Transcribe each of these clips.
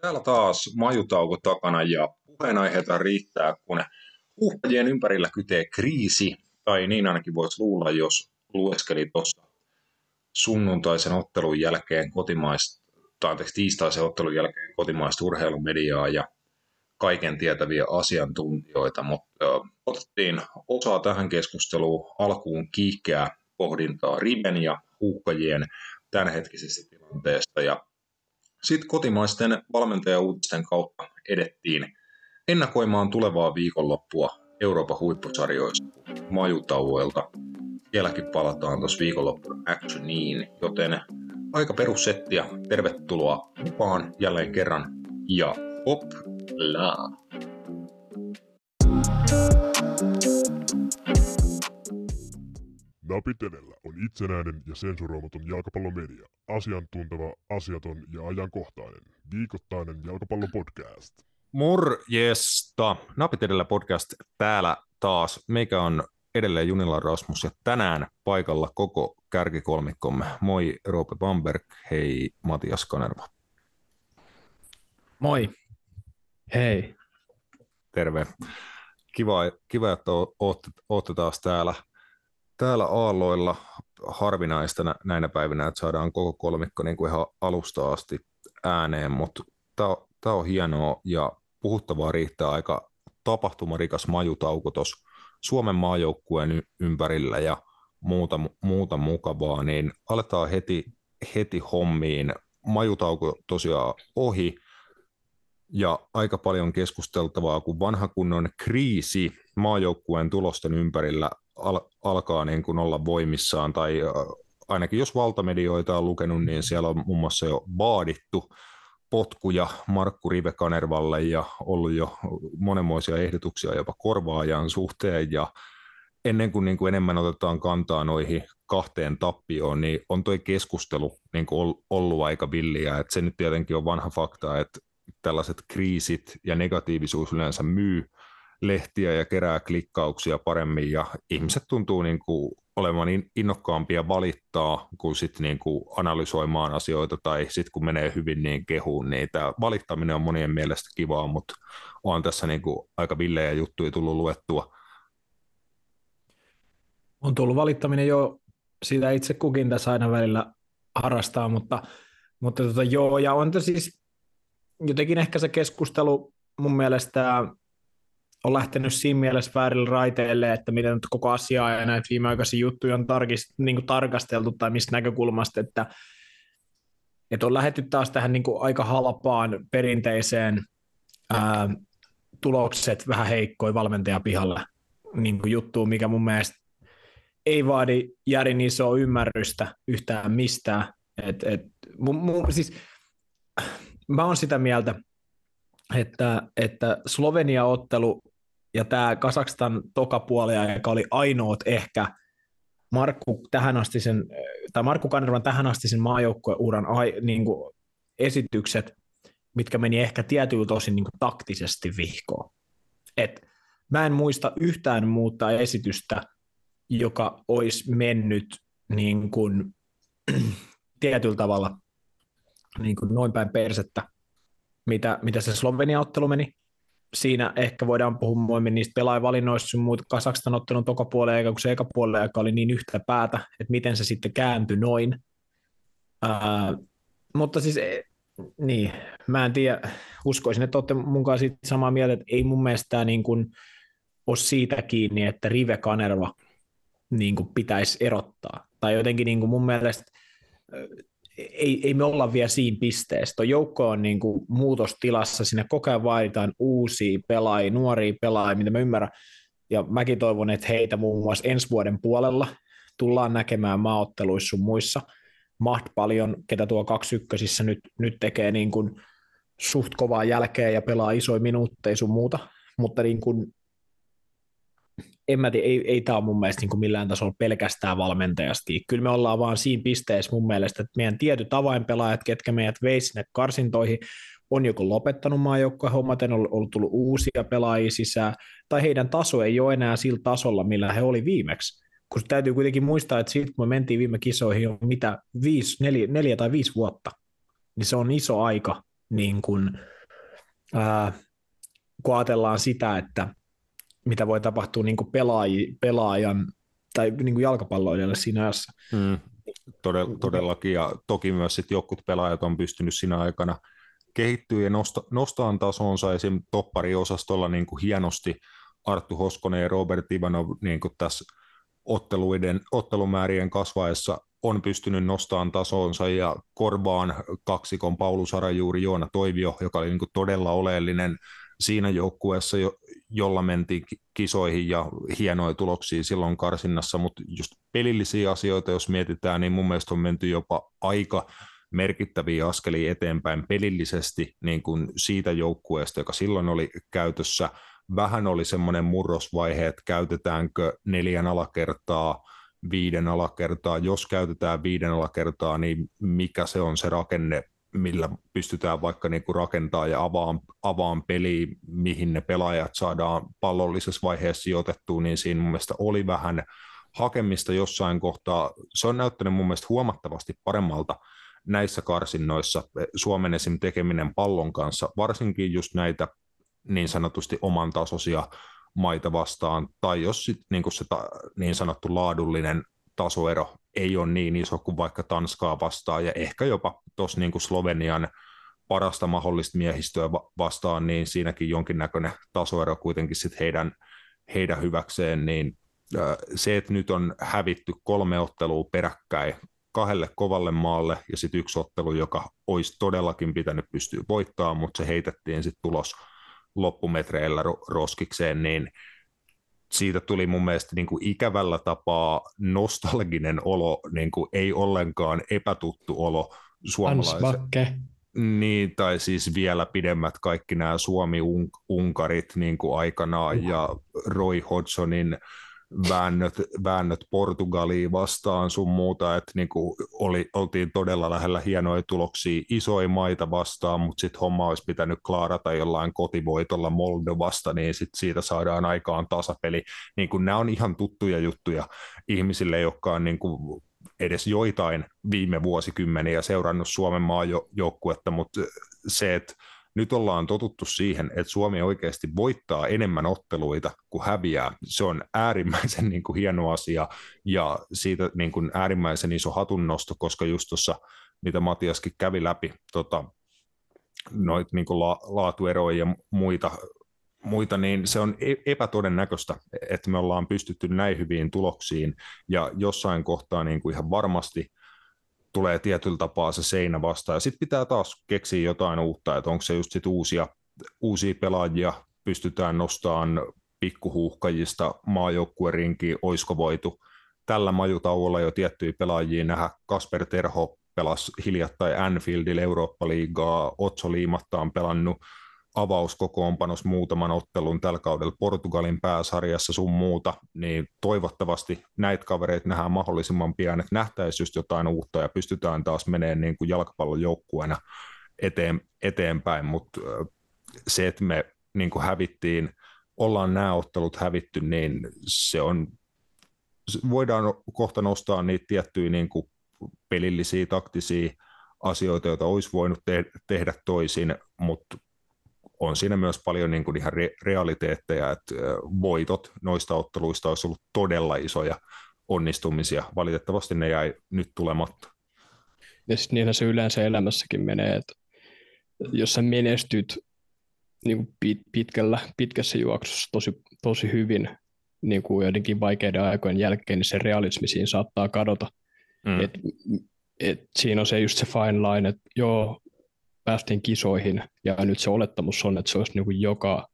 Täällä taas majutauko takana ja puheenaiheita riittää, kun uhkajien ympärillä kytee kriisi, tai niin ainakin voisi luulla, jos lueskeli tuossa sunnuntaisen ottelun jälkeen kotimaista, tai tiistaisen ottelun jälkeen kotimaista urheilumediaa ja kaiken tietäviä asiantuntijoita, mutta otettiin osaa tähän keskusteluun alkuun kiihkeää pohdintaa Riben ja huuhkajien tämänhetkisestä tilanteesta. Ja sitten kotimaisten valmentajauutisten kautta edettiin ennakoimaan tulevaa viikonloppua Euroopan huippusarjoista majutauoilta. Sielläkin palataan tuossa viikonloppuna actioniin, joten aika perussettiä. Tervetuloa mukaan jälleen kerran ja hop la! Napitelellä on itsenäinen ja sensuroimaton jalkapallomedia. Asiantunteva, asiaton ja ajankohtainen. Viikoittainen jalkapallopodcast. Morjesta! Napitelellä podcast täällä taas. Meikä on edelleen Junilla Rasmus ja tänään paikalla koko kärkikolmikkomme. Moi Roope Bamberg, hei Matias Kanerva. Moi. Hei. Terve. Kiva, kiva että olette, olette taas täällä täällä aalloilla harvinaista näinä päivinä, että saadaan koko kolmikko niin kuin ihan alusta asti ääneen, mutta tämä on hienoa ja puhuttavaa riittää aika tapahtumarikas majutauko tuossa Suomen maajoukkueen ympärillä ja muuta, muuta mukavaa, niin aletaan heti, heti hommiin. Majutauko tosiaan ohi ja aika paljon keskusteltavaa, kun vanha kunnon kriisi maajoukkueen tulosten ympärillä al- alkaa niin kuin olla voimissaan, tai ainakin jos valtamedioita on lukenut, niin siellä on muun muassa jo vaadittu potkuja Markku Rive Kanervalle ja ollut jo monenmoisia ehdotuksia jopa korvaajan suhteen, ja ennen kuin, niin kuin enemmän otetaan kantaa noihin kahteen tappioon, niin on tuo keskustelu niin kuin ollut aika villiä, että se nyt tietenkin on vanha fakta, että tällaiset kriisit ja negatiivisuus yleensä myy lehtiä ja kerää klikkauksia paremmin ja ihmiset tuntuu niin kuin olevan innokkaampia valittaa kuin sitten niin kuin analysoimaan asioita tai sitten kun menee hyvin niin kehuun, niin tämä valittaminen on monien mielestä kivaa, mutta on tässä niin kuin aika villejä juttuja tullut luettua. On tullut valittaminen jo, sitä itse kukin tässä aina välillä harrastaa, mutta, mutta tota, joo, ja on siis jotenkin ehkä se keskustelu mun mielestä on lähtenyt siinä mielessä väärille raiteille, että miten nyt koko asiaa ja näitä viimeaikaisia juttuja on tarkist, niin kuin tarkasteltu tai mistä näkökulmasta, että, että on lähetty taas tähän niin kuin aika halpaan perinteiseen ää, tulokset vähän heikkoi valmentaja pihalle niin juttuun, mikä mun mielestä ei vaadi järin isoa ymmärrystä yhtään mistään. Et, et, mun, mun, siis, mä oon sitä mieltä, että, että Slovenia-ottelu ja tämä Kasakstan tokapuolella, joka oli ainoat ehkä Markku, tähän asti sen, tai Markku Kanervan tähän asti sen maajoukkueuran niin esitykset, mitkä meni ehkä tietyiltä osin niin kuin taktisesti vihkoon. Et mä en muista yhtään muuta esitystä, joka olisi mennyt niin kuin, tietyllä tavalla niin kuin noin päin persettä, mitä, mitä se Slovenia-ottelu meni siinä ehkä voidaan puhua muemmin niistä pelaajavalinnoista sun muut Kasakstan ottelun tokapuoleen, eikä kun se eka puolelle aika oli niin yhtä päätä, että miten se sitten kääntyi noin. Ää, mutta siis e, niin, mä en tiedä, uskoisin, että olette kanssa siitä samaa mieltä, että ei mun mielestä tämä niin kuin ole siitä kiinni, että Rive Kanerva niin kuin pitäisi erottaa. Tai jotenkin niin kuin mun mielestä ei, ei me olla vielä siinä pisteessä. Joukko on niin kuin muutostilassa, sinne koko ajan vaaditaan uusia pelaajia, nuoria pelaajia, mitä mä ymmärrän. Ja mäkin toivon, että heitä muun muassa ensi vuoden puolella tullaan näkemään maaotteluissa sun muissa. Maht paljon, ketä tuo ykkösissä nyt, nyt tekee niin kuin suht kovaa jälkeä ja pelaa isoja minuutteja sun muuta, mutta niin kuin en mä tiedä, ei, ei tämä ole mun mielestä niin kuin millään tasolla pelkästään valmentajasta. Kyllä me ollaan vaan siinä pisteessä mun mielestä, että meidän tietyt avainpelaajat, ketkä meidät veisi sinne karsintoihin, on joko lopettanut maajoukkojen hommat, on ollut tullut uusia pelaajia sisään, tai heidän taso ei ole enää sillä tasolla, millä he oli viimeksi. Kun täytyy kuitenkin muistaa, että siitä kun me mentiin viime kisoihin jo mitä viisi, neljä, neljä tai viisi vuotta, niin se on iso aika niin kuin, ää, kun ajatellaan sitä, että mitä voi tapahtua niin kuin pelaaji, pelaajan tai niin jalkapalloilijalle siinä ajassa. Mm, todell, todellakin, ja toki myös sit jotkut pelaajat on pystynyt siinä aikana kehittyä ja nosta, nostamaan tasonsa esim. toppariosastolla niin kuin hienosti Arttu Hoskonen ja Robert Ivanov niin kuin tässä otteluiden, ottelumäärien kasvaessa on pystynyt nostamaan tasonsa ja korvaan kaksikon Paulus Arajuuri Joona Toivio, joka oli niin kuin todella oleellinen siinä joukkueessa, jo, jolla mentiin kisoihin ja hienoja tuloksia silloin karsinnassa, mutta just pelillisiä asioita, jos mietitään, niin mun mielestä on menty jopa aika merkittäviä askelia eteenpäin pelillisesti niin kuin siitä joukkueesta, joka silloin oli käytössä. Vähän oli semmoinen murrosvaihe, että käytetäänkö neljän alakertaa, viiden alakertaa. Jos käytetään viiden alakertaa, niin mikä se on se rakenne, millä pystytään vaikka niin kuin rakentaa ja avaan, avaan peliä, mihin ne pelaajat saadaan pallollisessa vaiheessa sijoitettua, niin siinä mun mielestä oli vähän hakemista jossain kohtaa. Se on näyttänyt mun mielestä huomattavasti paremmalta näissä karsinnoissa Suomen esim. tekeminen pallon kanssa, varsinkin just näitä niin sanotusti oman tasoisia maita vastaan, tai jos sit, niin se ta, niin sanottu laadullinen tasoero ei ole niin iso kuin vaikka Tanskaa vastaan, ja ehkä jopa tuossa niin Slovenian parasta mahdollista miehistöä vastaan, niin siinäkin jonkinnäköinen tasoero kuitenkin sit heidän, heidän hyväkseen, niin se, että nyt on hävitty kolme ottelua peräkkäin kahdelle kovalle maalle ja sitten yksi ottelu, joka olisi todellakin pitänyt pystyä voittaa, mutta se heitettiin sitten tulos loppumetreillä roskikseen, niin siitä tuli mun mielestä niin kuin ikävällä tapaa nostalginen olo, niin kuin ei ollenkaan epätuttu olo suomalaisen. Niin, tai siis vielä pidemmät kaikki nämä Suomi-Unkarit niin kuin aikanaan ja Roy Hodgsonin väännöt, väännöt Portugaliin vastaan sun muuta, että niin kuin oli, oltiin todella lähellä hienoja tuloksia isoja maita vastaan, mutta sitten homma olisi pitänyt klaarata jollain kotivoitolla Moldovasta, niin sit siitä saadaan aikaan tasapeli. Niin kuin nämä on ihan tuttuja juttuja ihmisille, jotka on niin kuin edes joitain viime vuosikymmeniä seurannut Suomen maajoukkuetta, mutta se, että nyt ollaan totuttu siihen, että Suomi oikeasti voittaa enemmän otteluita kuin häviää. Se on äärimmäisen niin kuin hieno asia ja siitä niin kuin äärimmäisen iso hatunnosto, koska just tuossa, mitä Matiaskin kävi läpi, tota, noita niin la, laatueroja ja muita, muita, niin se on e-, epätodennäköistä, että me ollaan pystytty näin hyviin tuloksiin ja jossain kohtaa niin kuin ihan varmasti – tulee tietyllä tapaa se seinä vastaan. Ja sitten pitää taas keksiä jotain uutta, että onko se just sit uusia, uusia pelaajia, pystytään nostamaan pikkuhuuhkajista maajoukkuerinkin, oisko voitu tällä majutauolla jo tiettyjä pelaajia nähdä. Kasper Terho pelasi hiljattain Anfieldille Eurooppa-liigaa, Otso Liimatta on pelannut avauskokoonpanos muutaman ottelun tällä kaudella Portugalin pääsarjassa sun muuta, niin toivottavasti näitä kavereita nähdään mahdollisimman pian, että nähtäisiin just jotain uutta ja pystytään taas menemään niin kuin jalkapallon joukkueena eteen, eteenpäin, mutta se, että me niin kuin hävittiin, ollaan nämä ottelut hävitty, niin se on, voidaan kohta nostaa niitä tiettyjä niin kuin pelillisiä, taktisia asioita, joita olisi voinut te- tehdä toisin, mutta on siinä myös paljon niin kuin ihan re- realiteetteja, että voitot noista otteluista olisi ollut todella isoja onnistumisia. Valitettavasti ne jäi nyt tulematta. Ja sitten niinhän se yleensä elämässäkin menee, että jos sä menestyt niin kuin pit- pitkällä, pitkässä juoksussa tosi, tosi hyvin niin kuin joidenkin vaikeiden aikojen jälkeen, niin se realismi siinä saattaa kadota. Mm. Et, et siinä on se just se fine line, että joo, päästiin kisoihin, ja nyt se olettamus on, että se olisi niin kuin joka,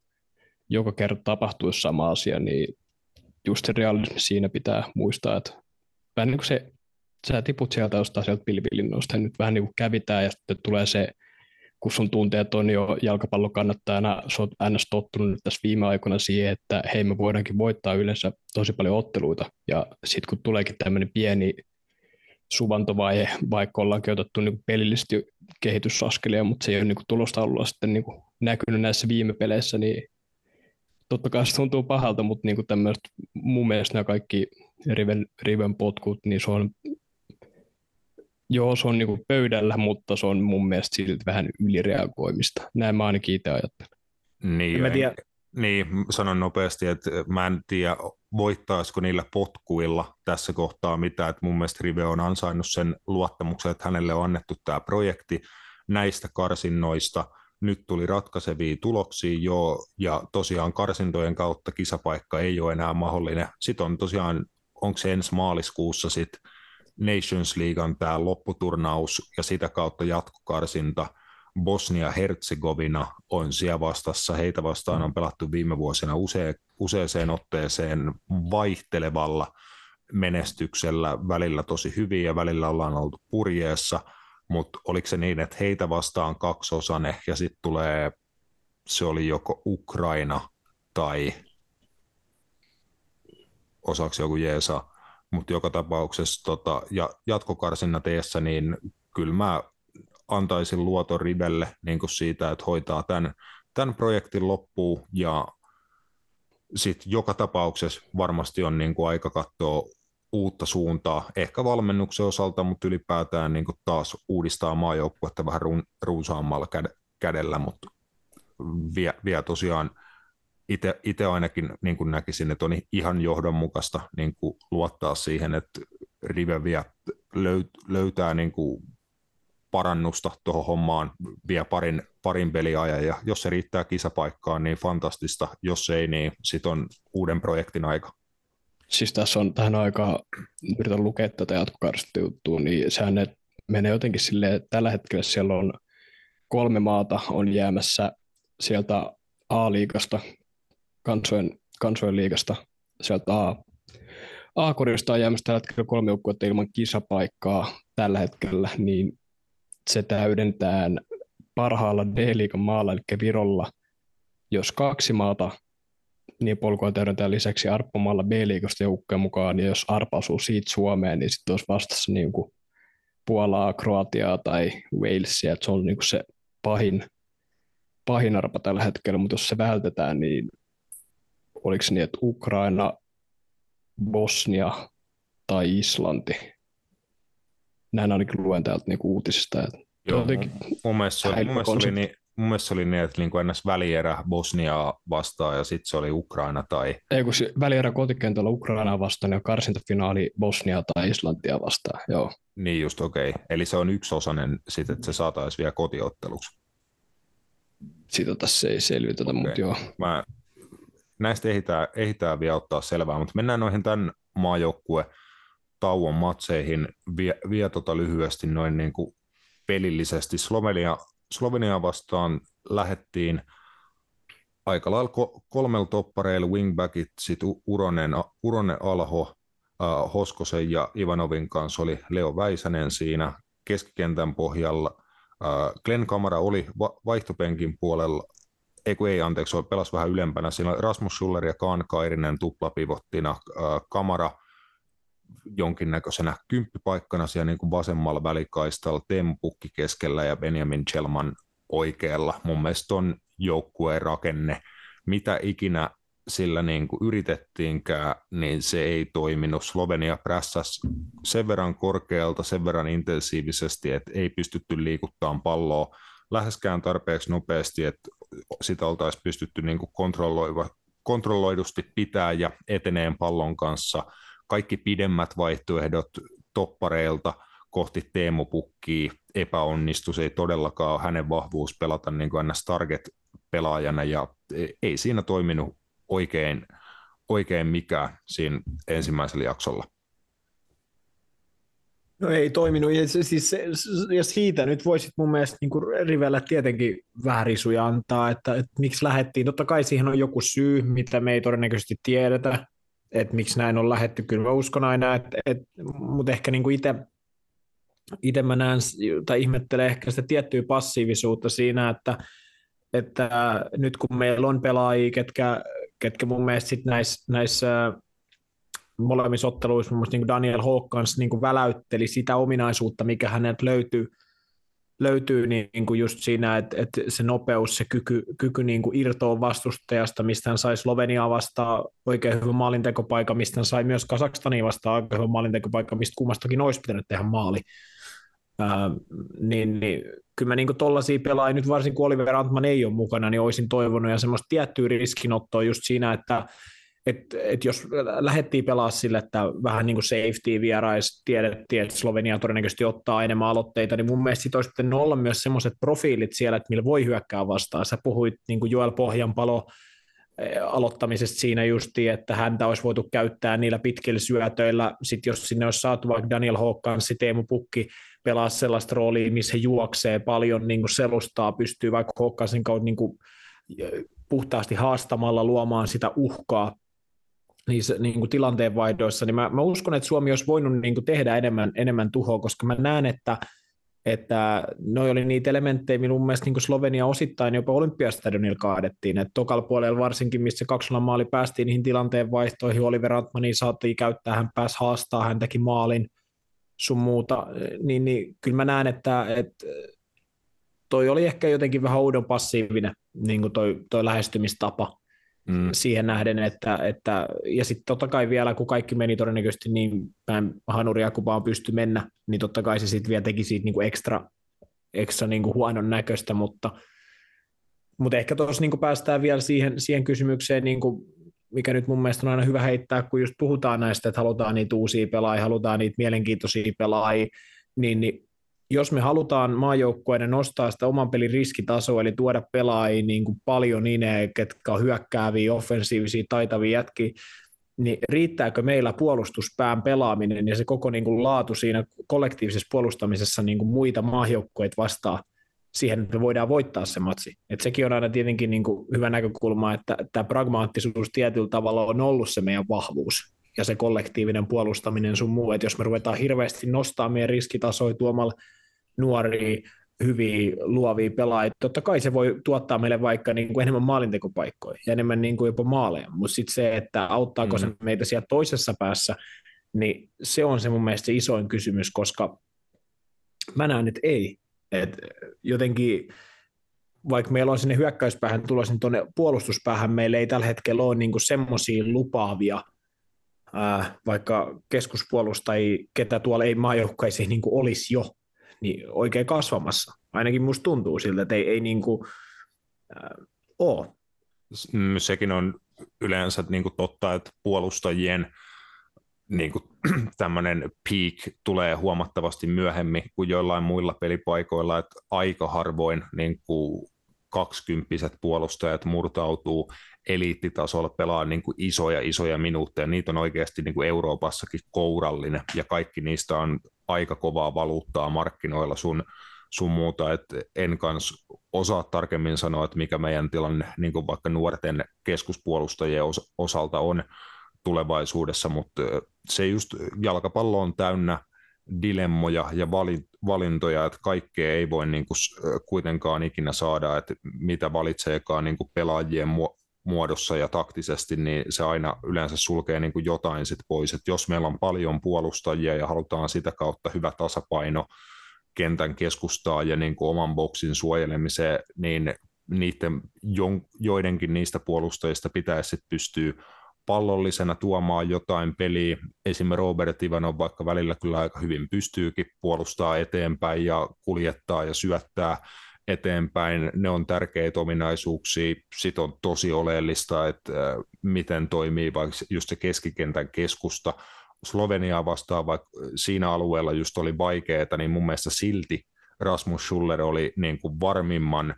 joka kerta tapahtuisi sama asia, niin just se realismi siinä pitää muistaa, että vähän niin kuin se, sä tiput sieltä jostain sieltä pilvilinnoista, ja nyt vähän niin kuin kävitään, ja sitten tulee se, kun sun tunteet on jo jalkapallon kannattajana, sä oot ns. tottunut tässä viime aikoina siihen, että hei me voidaankin voittaa yleensä tosi paljon otteluita, ja sitten kun tuleekin tämmöinen pieni suvantovaihe, vaikka ollaankin otettu niin pelillisesti kehitysaskelia, mutta se ei ole niin tulostaululla sitten niin näkynyt näissä viime peleissä, niin totta kai se tuntuu pahalta, mutta niin tämmöiset, mun mielestä nämä kaikki riven, riven potkut, niin se on joo, se on niin kuin pöydällä, mutta se on mun mielestä silti vähän ylireagoimista. Näin mä ainakin itse ajattelen. Niin, En mä tiedä. Niin, sanon nopeasti, että mä en tiedä, voittaisiko niillä potkuilla tässä kohtaa mitä, että mun mielestä Rive on ansainnut sen luottamuksen, että hänelle on annettu tämä projekti näistä karsinnoista. Nyt tuli ratkaisevia tuloksia jo, ja tosiaan karsintojen kautta kisapaikka ei ole enää mahdollinen. Sitten on tosiaan, onko se ensi maaliskuussa sitten Nations Leaguean tämä lopputurnaus ja sitä kautta jatkokarsinta. Bosnia-Herzegovina on siellä vastassa. Heitä vastaan on pelattu viime vuosina use, useaseen otteeseen vaihtelevalla menestyksellä, välillä tosi hyvin ja välillä ollaan oltu purjeessa, mutta oliko se niin, että heitä vastaan kaksosainen ja sitten tulee, se oli joko Ukraina tai osaksi joku Jeesa, mutta joka tapauksessa tota, ja jatkokarsinna teessä, niin kyllä mä antaisin luoton Rivelle niin kuin siitä, että hoitaa tämän, tämän projektin loppuun. Ja sitten joka tapauksessa varmasti on niin kuin aika katsoa uutta suuntaa, ehkä valmennuksen osalta, mutta ylipäätään niin kuin taas uudistaa maajoukkuetta vähän run, runsaammalla käd- kädellä, mutta vie, vie tosiaan itse ainakin niin kuin näkisin, että on ihan johdonmukaista niin kuin luottaa siihen, että Rive vie, löy, löytää niin kuin parannusta tuohon hommaan, vie parin, parin peliajan, ja jos se riittää kisapaikkaan, niin fantastista. Jos ei, niin sitten on uuden projektin aika. Siis tässä on tähän aikaan, yritän lukea tätä jatkokarsista juttua, niin sehän ne menee jotenkin silleen, että tällä hetkellä siellä on kolme maata on jäämässä sieltä A-liigasta, kansojen, kansojen liigasta, sieltä A, A-korista on jäämässä tällä hetkellä kolme joukkuetta ilman kisapaikkaa tällä hetkellä, niin se täydentää parhaalla D-liigan maalla, eli Virolla, jos kaksi maata, niin polkua täydentää lisäksi Arppamalla B-liigasta joukkojen mukaan, ja jos Arpa asuu siitä Suomeen, niin sitten olisi vastassa niin kuin Puolaa, Kroatiaa tai Walesia, että se on niin kuin se pahin, pahin arpa tällä hetkellä, mutta jos se vältetään, niin oliko niin, että Ukraina, Bosnia tai Islanti, näin ainakin luen täältä niinku uutisista. Että Joo, jotenkin mun mielestä se oli, mun mielestä oli, niin, mun mielestä se oli niin, että niin kuin ennäs välierä Bosniaa vastaan ja sitten se oli Ukraina tai... Ei kun se välierä kotikentällä Ukrainaa vastaan ja karsintafinaali Bosnia tai Islantia vastaan, joo. Niin just, okei. Okay. Eli se on yksi osainen sitten, että se saataisiin vielä kotiotteluksi. Sitä tässä ei selvitetä, okay. mutta joo. Mä, näistä ehditään, ehditään vielä ottaa selvää, mutta mennään noihin tämän maajoukkue tauon matseihin vie, vie tota lyhyesti noin niin kuin pelillisesti. Slovenia, Slovenia vastaan lähettiin aika lailla kolmella toppareilla wingbackit, sitten Uronen, Uronen Alho, äh, Hoskosen ja Ivanovin kanssa oli Leo Väisänen siinä keskikentän pohjalla. Äh, Glenn Kamara oli va- vaihtopenkin puolella, ei kun ei anteeksi, pelasi vähän ylempänä. Siinä Rasmus Schuller ja Kaan Kairinen tuplapivottina. Äh, Kamara – jonkinnäköisenä kymppipaikkana siellä niin kuin vasemmalla välikaistalla, Tempukki keskellä ja Benjamin Chelman oikealla. Mun mielestä on joukkueen rakenne, mitä ikinä sillä niin kuin yritettiinkään, niin se ei toiminut. Slovenia prässäs sen verran korkealta, sen verran intensiivisesti, että ei pystytty liikuttamaan palloa läheskään tarpeeksi nopeasti, että sitä oltaisiin pystytty niin kuin kontrolloidusti pitää ja eteneen pallon kanssa – kaikki pidemmät vaihtoehdot toppareilta kohti Teemu Pukkiä epäonnistu. Se ei todellakaan ole hänen vahvuus pelata niin kuin ns. target-pelaajana ja ei siinä toiminut oikein, oikein mikään siinä ensimmäisellä jaksolla. No ei toiminut, ja, siis, ja siitä nyt voisit mun mielestä niin Rivellä tietenkin vähän risuja antaa, että, että miksi lähettiin. Totta kai siihen on joku syy, mitä me ei todennäköisesti tiedetä, että miksi näin on lähetty. Kyllä mä uskon aina, että, että mutta ehkä niin kuin itse itse mä näen tai ihmettelen ehkä sitä tiettyä passiivisuutta siinä, että, että nyt kun meillä on pelaajia, ketkä, ketkä mun mielestä sit näissä, näissä molemmissa otteluissa, muun muassa niin Daniel Hawkins niin väläytteli sitä ominaisuutta, mikä häneltä löytyy – löytyy niin kuin just siinä, että, että se nopeus, se kyky, kyky niin kuin irtoa vastustajasta, mistä hän sai Sloveniaa vastaan oikein hyvän maalintekopaikan, mistä hän sai myös Kazakstania vastaan oikein hyvän maalintekopaikan, mistä kummastakin olisi pitänyt tehdä maali. ää, niin, niin kyllä mä niin tollaisia pelaajia, nyt varsinkin kun Oliver Antman ei ole mukana, niin olisin toivonut ja semmoista tiettyä riskinottoa just siinä, että et, et jos lähdettiin pelaa sille, että vähän niin kuin safety vierais, tiedettiin, että Slovenia todennäköisesti ottaa enemmän aloitteita, niin mun mielestä olisi pitänyt olla myös semmoiset profiilit siellä, että millä voi hyökkää vastaan. Sä puhuit niin kuin Joel Pohjanpalo eh, aloittamisesta siinä justi, että häntä olisi voitu käyttää niillä pitkillä syötöillä. Sitten jos sinne olisi saatu vaikka Daniel Hawkins, Teemu Pukki pelaa sellaista roolia, missä he juoksee paljon, niin kuin selustaa, pystyy vaikka Hawkinsin kautta niin kuin eh, puhtaasti haastamalla luomaan sitä uhkaa, niissä niin kuin tilanteen vaihdoissa, niin mä, mä uskon, että Suomi olisi voinut niin kuin tehdä enemmän, enemmän tuhoa, koska mä näen, että että noi oli niitä elementtejä, millä mun mielestä niin Slovenia osittain jopa Olympiastadionilla kaadettiin, että tokalla puolella varsinkin, missä 2 maali päästiin niihin tilanteen vaihtoihin, Oliver Antmanin saatiin käyttää, hän pääsi haastaa, hän teki maalin sun muuta, niin, niin kyllä mä näen, että, että toi oli ehkä jotenkin vähän uudon passiivinen niin kuin toi, toi lähestymistapa, mm. siihen nähden, että, että ja sitten totta kai vielä, kun kaikki meni todennäköisesti niin päin hanuria kuin vaan pysty mennä, niin totta kai se sitten vielä teki siitä niin kuin ekstra, ekstra niin kuin huonon näköistä, mutta, mutta ehkä tuossa niin päästään vielä siihen, siihen kysymykseen, niin kuin, mikä nyt mun mielestä on aina hyvä heittää, kun just puhutaan näistä, että halutaan niitä uusia pelaajia, halutaan niitä mielenkiintoisia pelaajia, niin, niin jos me halutaan maajoukkueiden nostaa sitä oman pelin riskitasoa, eli tuoda pelaajia niin kuin paljon nineä, ketkä on hyökkääviä, offensiivisia, taitavia jätkiä, niin riittääkö meillä puolustuspään pelaaminen ja se koko niin kuin laatu siinä kollektiivisessa puolustamisessa niin kuin muita maajoukkueita vastaan siihen, että me voidaan voittaa se matsi. Et sekin on aina tietenkin niin kuin hyvä näkökulma, että tämä pragmaattisuus tietyllä tavalla on ollut se meidän vahvuus ja se kollektiivinen puolustaminen sun muu, että jos me ruvetaan hirveästi nostaa meidän riskitasoja tuomalla nuoria, hyviä, luovia pelaajia. Totta kai se voi tuottaa meille vaikka niin kuin enemmän maalintekopaikkoja ja enemmän niin kuin jopa maaleja, mutta sitten se, että auttaako mm-hmm. se meitä siellä toisessa päässä, niin se on se mun mielestä se isoin kysymys, koska mä näen, että ei. Et jotenkin vaikka meillä on sinne hyökkäyspäähän tulossa, niin tuonne puolustuspäähän meillä ei tällä hetkellä ole niin semmoisia lupaavia, ää, vaikka keskuspuolustajia, ketä tuolla ei maajoukkaisiin niin olisi jo, niin oikein kasvamassa. Ainakin musta tuntuu siltä, että ei, ei niin kuin, äh, ole. Mm, sekin on yleensä niin kuin totta, että puolustajien niin kuin, tämmöinen peak tulee huomattavasti myöhemmin kuin joillain muilla pelipaikoilla, että aika harvoin niin kuin kaksikymppiset puolustajat murtautuu eliittitasolla pelaa niin kuin isoja isoja minuutteja. Niitä on oikeasti niin kuin Euroopassakin kourallinen ja kaikki niistä on aika kovaa valuuttaa markkinoilla sun, sun muuta, että en kans osaa tarkemmin sanoa, että mikä meidän tilanne niin kuin vaikka nuorten keskuspuolustajien osalta on tulevaisuudessa, mutta se just jalkapallo on täynnä dilemmoja ja valintoja, että kaikkea ei voi niin kuin kuitenkaan ikinä saada, että mitä valitseekaan niin kuin pelaajien muodossa ja taktisesti, niin se aina yleensä sulkee niin kuin jotain sit pois. että jos meillä on paljon puolustajia ja halutaan sitä kautta hyvä tasapaino kentän keskustaa ja niin kuin oman boksin suojelemiseen, niin niiden, joidenkin niistä puolustajista pitäisi pystyä pallollisena tuomaan jotain peliä. Esimerkiksi Robert Ivanov vaikka välillä kyllä aika hyvin pystyykin puolustaa eteenpäin ja kuljettaa ja syöttää eteenpäin. Ne on tärkeitä ominaisuuksia. Sitten on tosi oleellista, että äh, miten toimii vaikka just se keskikentän keskusta. Sloveniaa vastaan, vaikka siinä alueella just oli vaikeaa, niin mun mielestä silti Rasmus Schuller oli niin kuin varmimman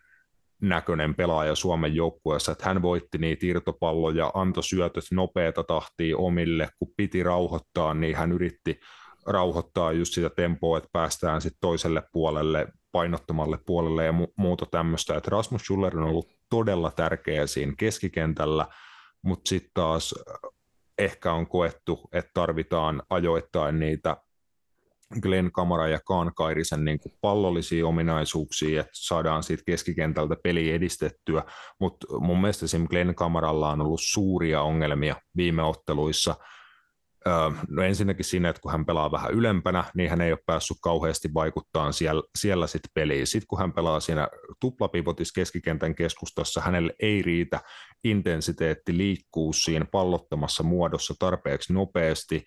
näköinen pelaaja Suomen joukkueessa, että hän voitti niitä irtopalloja, antoi syötöt nopeata tahtia omille, kun piti rauhoittaa, niin hän yritti rauhoittaa just sitä tempoa, että päästään sitten toiselle puolelle, painottomalle puolelle ja mu- muuta tämmöistä. Että Rasmus Schuller on ollut todella tärkeä siinä keskikentällä, mutta sitten taas ehkä on koettu, että tarvitaan ajoittain niitä Glenn Kamara ja Kaan Kairisen niin kuin pallollisia ominaisuuksia, että saadaan siitä keskikentältä peli edistettyä, mutta mun mielestä esimerkiksi Glenn Kamaralla on ollut suuria ongelmia viime otteluissa – No ensinnäkin siinä, että kun hän pelaa vähän ylempänä, niin hän ei ole päässyt kauheasti vaikuttaa siellä, siellä sitten peliin. Sitten kun hän pelaa siinä tuplapivotis keskikentän keskustassa, hänelle ei riitä intensiteetti liikkuu siinä pallottomassa muodossa tarpeeksi nopeasti,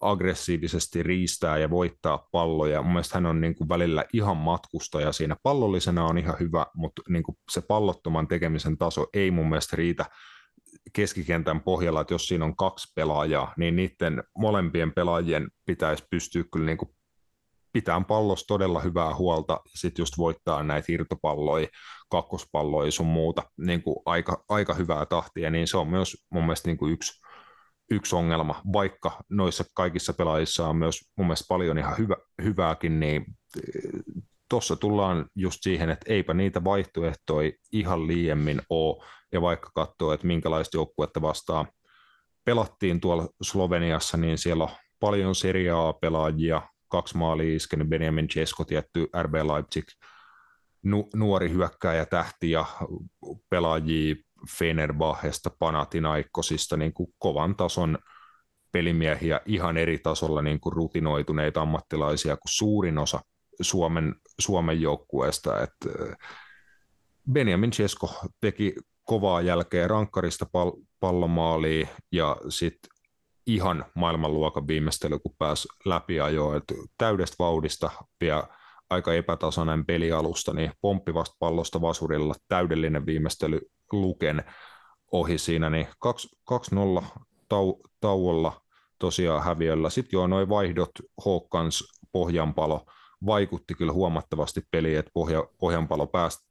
aggressiivisesti riistää ja voittaa palloja. Mun mielestä hän on niin kuin välillä ihan matkustaja siinä. Pallollisena on ihan hyvä, mutta niin kuin se pallottoman tekemisen taso ei mun mielestä riitä keskikentän pohjalla, että jos siinä on kaksi pelaajaa, niin niiden molempien pelaajien pitäisi pystyä kyllä niin kuin pitämään pallossa todella hyvää huolta sitten just voittaa näitä irtopalloja, kakkospalloja sun muuta niin kuin aika, aika hyvää tahtia, niin se on myös mun mielestä niin kuin yksi, yksi ongelma, vaikka noissa kaikissa pelaajissa on myös mun mielestä paljon ihan hyvä, hyvääkin, niin tuossa tullaan just siihen, että eipä niitä vaihtoehtoja ihan liiemmin ole, ja vaikka katsoo, että minkälaista joukkuetta vastaan pelattiin tuolla Sloveniassa, niin siellä on paljon seriaa pelaajia, kaksi maalia iskenyt Benjamin Cesko, tietty RB Leipzig, nu, nuori hyökkääjä tähti ja pelaajia Fenerbahesta, Panathinaikosista, niin kuin kovan tason pelimiehiä ihan eri tasolla niin kuin rutinoituneita ammattilaisia kuin suurin osa Suomen, Suomen joukkueesta. Et Benjamin Cesko teki kovaa jälkeä rankkarista pal- pallomaaliin ja sitten ihan maailmanluokan viimeistely, kun pääsi läpi että täydestä vauhdista vielä aika epätasainen pelialusta, niin pomppivasta pallosta vasurilla täydellinen viimeistely Luken ohi siinä, niin 2-0 tau- tauolla tosiaan häviöllä. Sitten joo, noin vaihdot, Hawkins, Pohjanpalo, vaikutti kyllä huomattavasti peliin, että Pohja, Pohjanpalo pääsi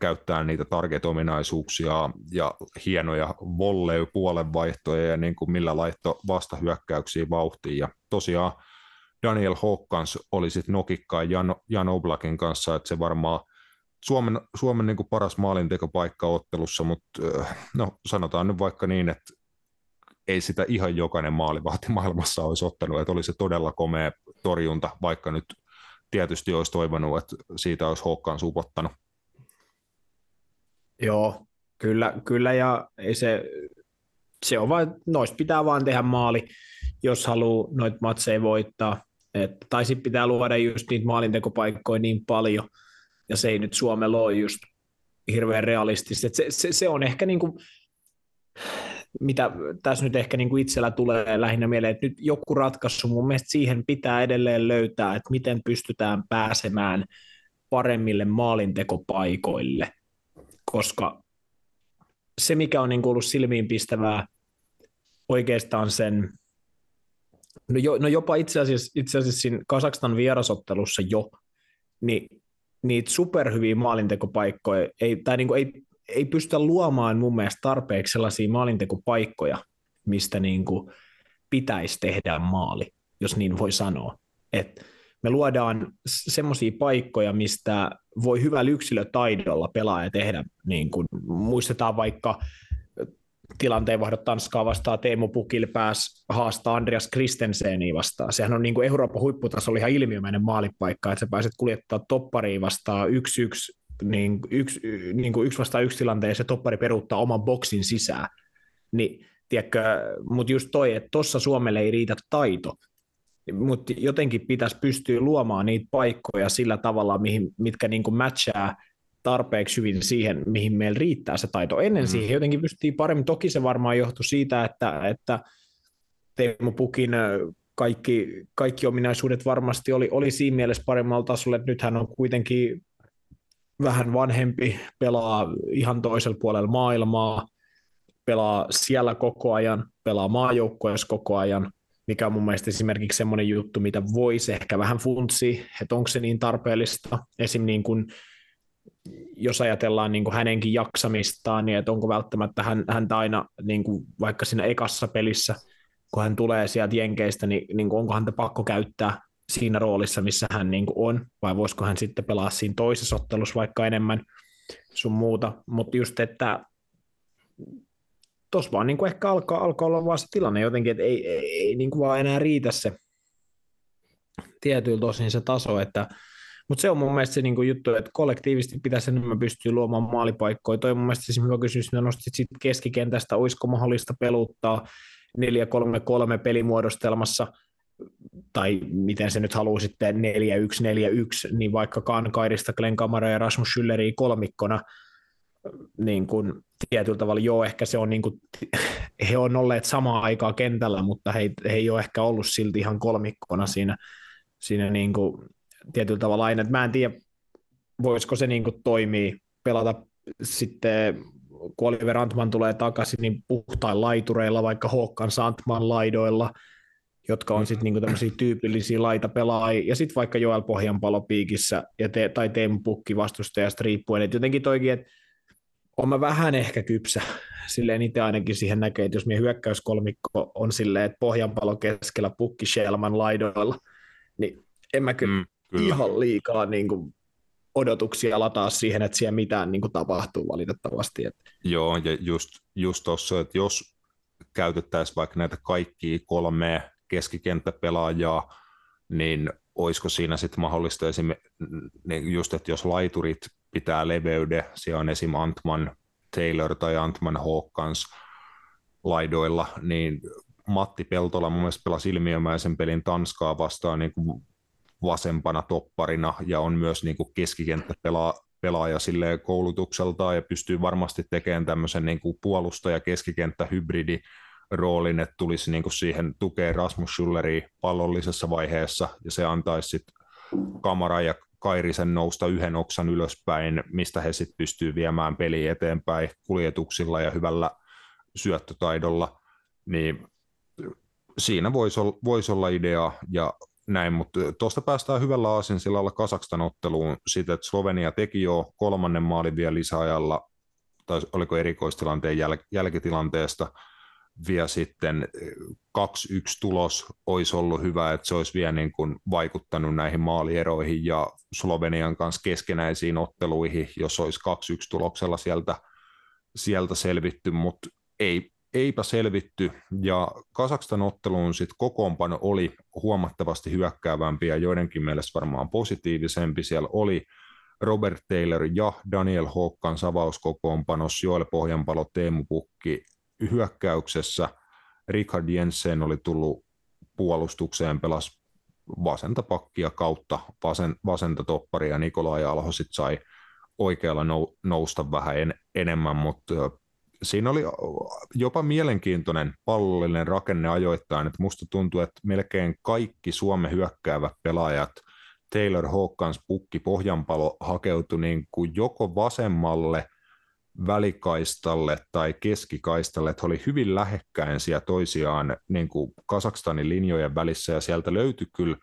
käyttää niitä target-ominaisuuksia ja hienoja volley puolenvaihtoja ja niin kuin millä laitto vastahyökkäyksiä vauhtiin. Ja tosiaan Daniel Hawkins oli sitten nokikkaan Jan, Jan Oblakin kanssa, että se varmaan Suomen, Suomen niin paras maalintekopaikka ottelussa, mutta no, sanotaan nyt vaikka niin, että ei sitä ihan jokainen maalivahti maailmassa olisi ottanut, että oli se todella komea torjunta, vaikka nyt tietysti olisi toivonut, että siitä olisi Hawkins upottanut. Joo, kyllä, kyllä ja ei se, se on vain, noista pitää vaan tehdä maali, jos haluaa noita matseja voittaa. Et, tai sitten pitää luoda just niitä maalintekopaikkoja niin paljon, ja se ei nyt Suomella ole just hirveän realistista. se, se, se, on ehkä niin kuin, mitä tässä nyt ehkä niin kuin itsellä tulee lähinnä mieleen, että nyt joku ratkaisu mun mielestä siihen pitää edelleen löytää, että miten pystytään pääsemään paremmille maalintekopaikoille – koska se, mikä on niin kuin ollut silmiinpistävää oikeastaan sen, no, jo, no jopa itse asiassa, itse asiassa siinä Kasakstan vierasottelussa jo, niin niitä superhyviä maalintekopaikkoja ei, tai niin kuin ei, ei pystytä luomaan mun mielestä tarpeeksi sellaisia maalintekopaikkoja, mistä niin kuin pitäisi tehdä maali, jos niin voi sanoa. Että me luodaan semmoisia paikkoja, mistä voi hyvällä yksilötaidolla pelaaja tehdä, niin kuin muistetaan vaikka tilanteen vaihdot Tanskaa vastaan, Teemu Pukil pääsi haastaa Andreas Kristenseniä vastaan. Sehän on niin kuin Euroopan huipputasolla ihan ilmiömäinen maalipaikka, että sä pääset kuljettaa toppariin vastaan yksi yksi, niin yksi, niin kuin yksi vastaan yksi tilanteen ja se toppari peruuttaa oman boksin sisään. Niin, mutta just toi, että tuossa Suomelle ei riitä taito, mutta jotenkin pitäisi pystyä luomaan niitä paikkoja sillä tavalla, mihin, mitkä niin kuin matchaa tarpeeksi hyvin siihen, mihin meillä riittää se taito. Ennen mm. siihen jotenkin pystyttiin paremmin. Toki se varmaan johtui siitä, että, että Teemu Pukin kaikki, kaikki ominaisuudet varmasti oli, oli siinä mielessä paremmalla tasolla, että nythän on kuitenkin vähän vanhempi, pelaa ihan toisella puolella maailmaa, pelaa siellä koko ajan, pelaa maajoukkoissa koko ajan, mikä on mun mielestä esimerkiksi semmoinen juttu, mitä voisi ehkä vähän funtsia, että onko se niin tarpeellista. Esim. Niin kuin, jos ajatellaan niin kuin hänenkin jaksamistaan, niin että onko välttämättä hän, häntä aina niin kuin vaikka siinä ekassa pelissä, kun hän tulee sieltä Jenkeistä, niin, niin kuin onko häntä pakko käyttää siinä roolissa, missä hän niin kuin on, vai voisiko hän sitten pelaa siinä toisessa ottelussa vaikka enemmän sun muuta, mutta just, että tuossa vaan niin kuin ehkä alkaa, alkaa olla vaan se tilanne jotenkin, että ei, ei, ei niin kuin vaan enää riitä se tietyllä tosin se taso, että mutta se on mun mielestä se niin kuin juttu, että kollektiivisesti pitäisi enemmän pystyä luomaan maalipaikkoja. Toi on mun mielestä hyvä kysymys, että nostit sit keskikentästä, olisiko mahdollista peluttaa 4-3-3 pelimuodostelmassa, tai miten se nyt haluaa sitten 4-1-4-1, niin vaikka Kankairista, Glenn Kamara ja Rasmus Schülleria kolmikkona, niin kuin tietyllä tavalla, joo, ehkä se on niin kuin he on olleet samaan aikaan kentällä, mutta he, he ei ole ehkä ollut silti ihan kolmikkona siinä, siinä niin kuin tietyllä tavalla aina. Mä en tiedä, voisiko se niin toimii, pelata sitten, kun Oliver Antman tulee takaisin, niin puhtain laitureilla, vaikka Håkan Santman laidoilla, jotka on sitten niinku tämmöisiä tyypillisiä laitapelaajia, ja sitten vaikka Joel Pohjanpalo piikissä, ja te, tai Teemu Pukki vastustajasta riippuen, että jotenkin toikin, että on mä vähän ehkä kypsä, silleen itse ainakin siihen näkee, että jos meidän hyökkäyskolmikko on silleen, että Pohjanpalo keskellä Pukki Shelman laidoilla, niin en mä kyllä, mm, kyllä. ihan liikaa niin kuin, odotuksia lataa siihen, että siellä mitään niin kuin, tapahtuu valitettavasti. Että. Joo, ja just, just tuossa, että jos käytettäisiin vaikka näitä kaikkia kolme keskikenttäpelaajaa, niin olisiko siinä sitten mahdollista esimerkiksi niin just, että jos laiturit pitää leveyde, siellä on esim. Antman Taylor tai Antman Hawkins laidoilla, niin Matti Peltola mun mielestä pelasi ilmiömäisen pelin Tanskaa vastaan niin kuin vasempana topparina ja on myös niin kuin keskikenttäpelaaja pelaaja koulutukseltaan ja pystyy varmasti tekemään tämmöisen niin kuin puolustaja keskikenttä hybridi roolin, että tulisi niin kuin siihen tukea Rasmus Schulleria pallollisessa vaiheessa ja se antaisi sitten Kamara ja Kairisen nousta yhden oksan ylöspäin, mistä he sitten pystyy viemään peliä eteenpäin kuljetuksilla ja hyvällä syöttötaidolla, niin siinä voisi olla, voisi olla idea ja näin, mutta tuosta päästään hyvällä aasinsilalla Kasakstan otteluun siitä, että Slovenia teki jo kolmannen maalin vielä lisäajalla, tai oliko erikoistilanteen jäl- jälkitilanteesta, vielä sitten 2-1 tulos olisi ollut hyvä, että se olisi vielä niin kuin vaikuttanut näihin maalieroihin ja Slovenian kanssa keskenäisiin otteluihin, jos olisi 2-1 tuloksella sieltä, sieltä selvitty, mutta ei, eipä selvitty, ja Kasakstan otteluun sitten kokoonpano oli huomattavasti hyökkäävämpi ja joidenkin mielestä varmaan positiivisempi. Siellä oli Robert Taylor ja Daniel Hokkan savauskokoonpanos, Joel Pohjanpalo, Teemu Pukki hyökkäyksessä. Richard Jensen oli tullut puolustukseen, pelasi vasenta pakkia kautta vasen, vasenta topparia, Nikolai Alho sit sai oikealla nou, nousta vähän en, enemmän, mutta siinä oli jopa mielenkiintoinen pallollinen rakenne ajoittain, että musta tuntuu, että melkein kaikki Suomen hyökkäävät pelaajat, Taylor Hawkins, Pukki, Pohjanpalo hakeutui niin kuin joko vasemmalle välikaistalle tai keskikaistalle, että he oli hyvin lähekkäin siellä toisiaan niin kuin Kasakstanin linjojen välissä ja sieltä löytyi kyllä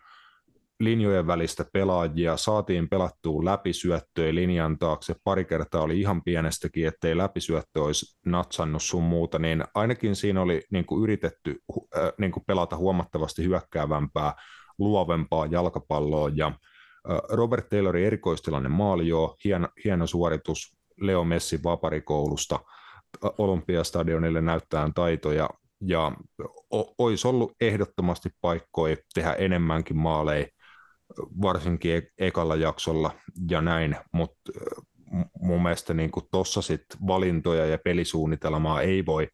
linjojen välistä pelaajia, saatiin pelattua läpisyöttöä linjan taakse, pari kertaa oli ihan pienestäkin, ettei läpisyöttö olisi natsannut sun muuta, niin ainakin siinä oli niin kuin yritetty äh, niin kuin pelata huomattavasti hyökkäävämpää, luovempaa jalkapalloa, ja äh, Robert Taylorin erikoistilanne maali, joo, hieno, hieno suoritus Leo Messi vaparikoulusta Olympiastadionille näyttää taitoja, ja olisi ollut ehdottomasti paikkoja tehdä enemmänkin maaleja varsinkin e- ekalla jaksolla ja näin, mutta mun mielestä niin tuossa sitten valintoja ja pelisuunnitelmaa ei voi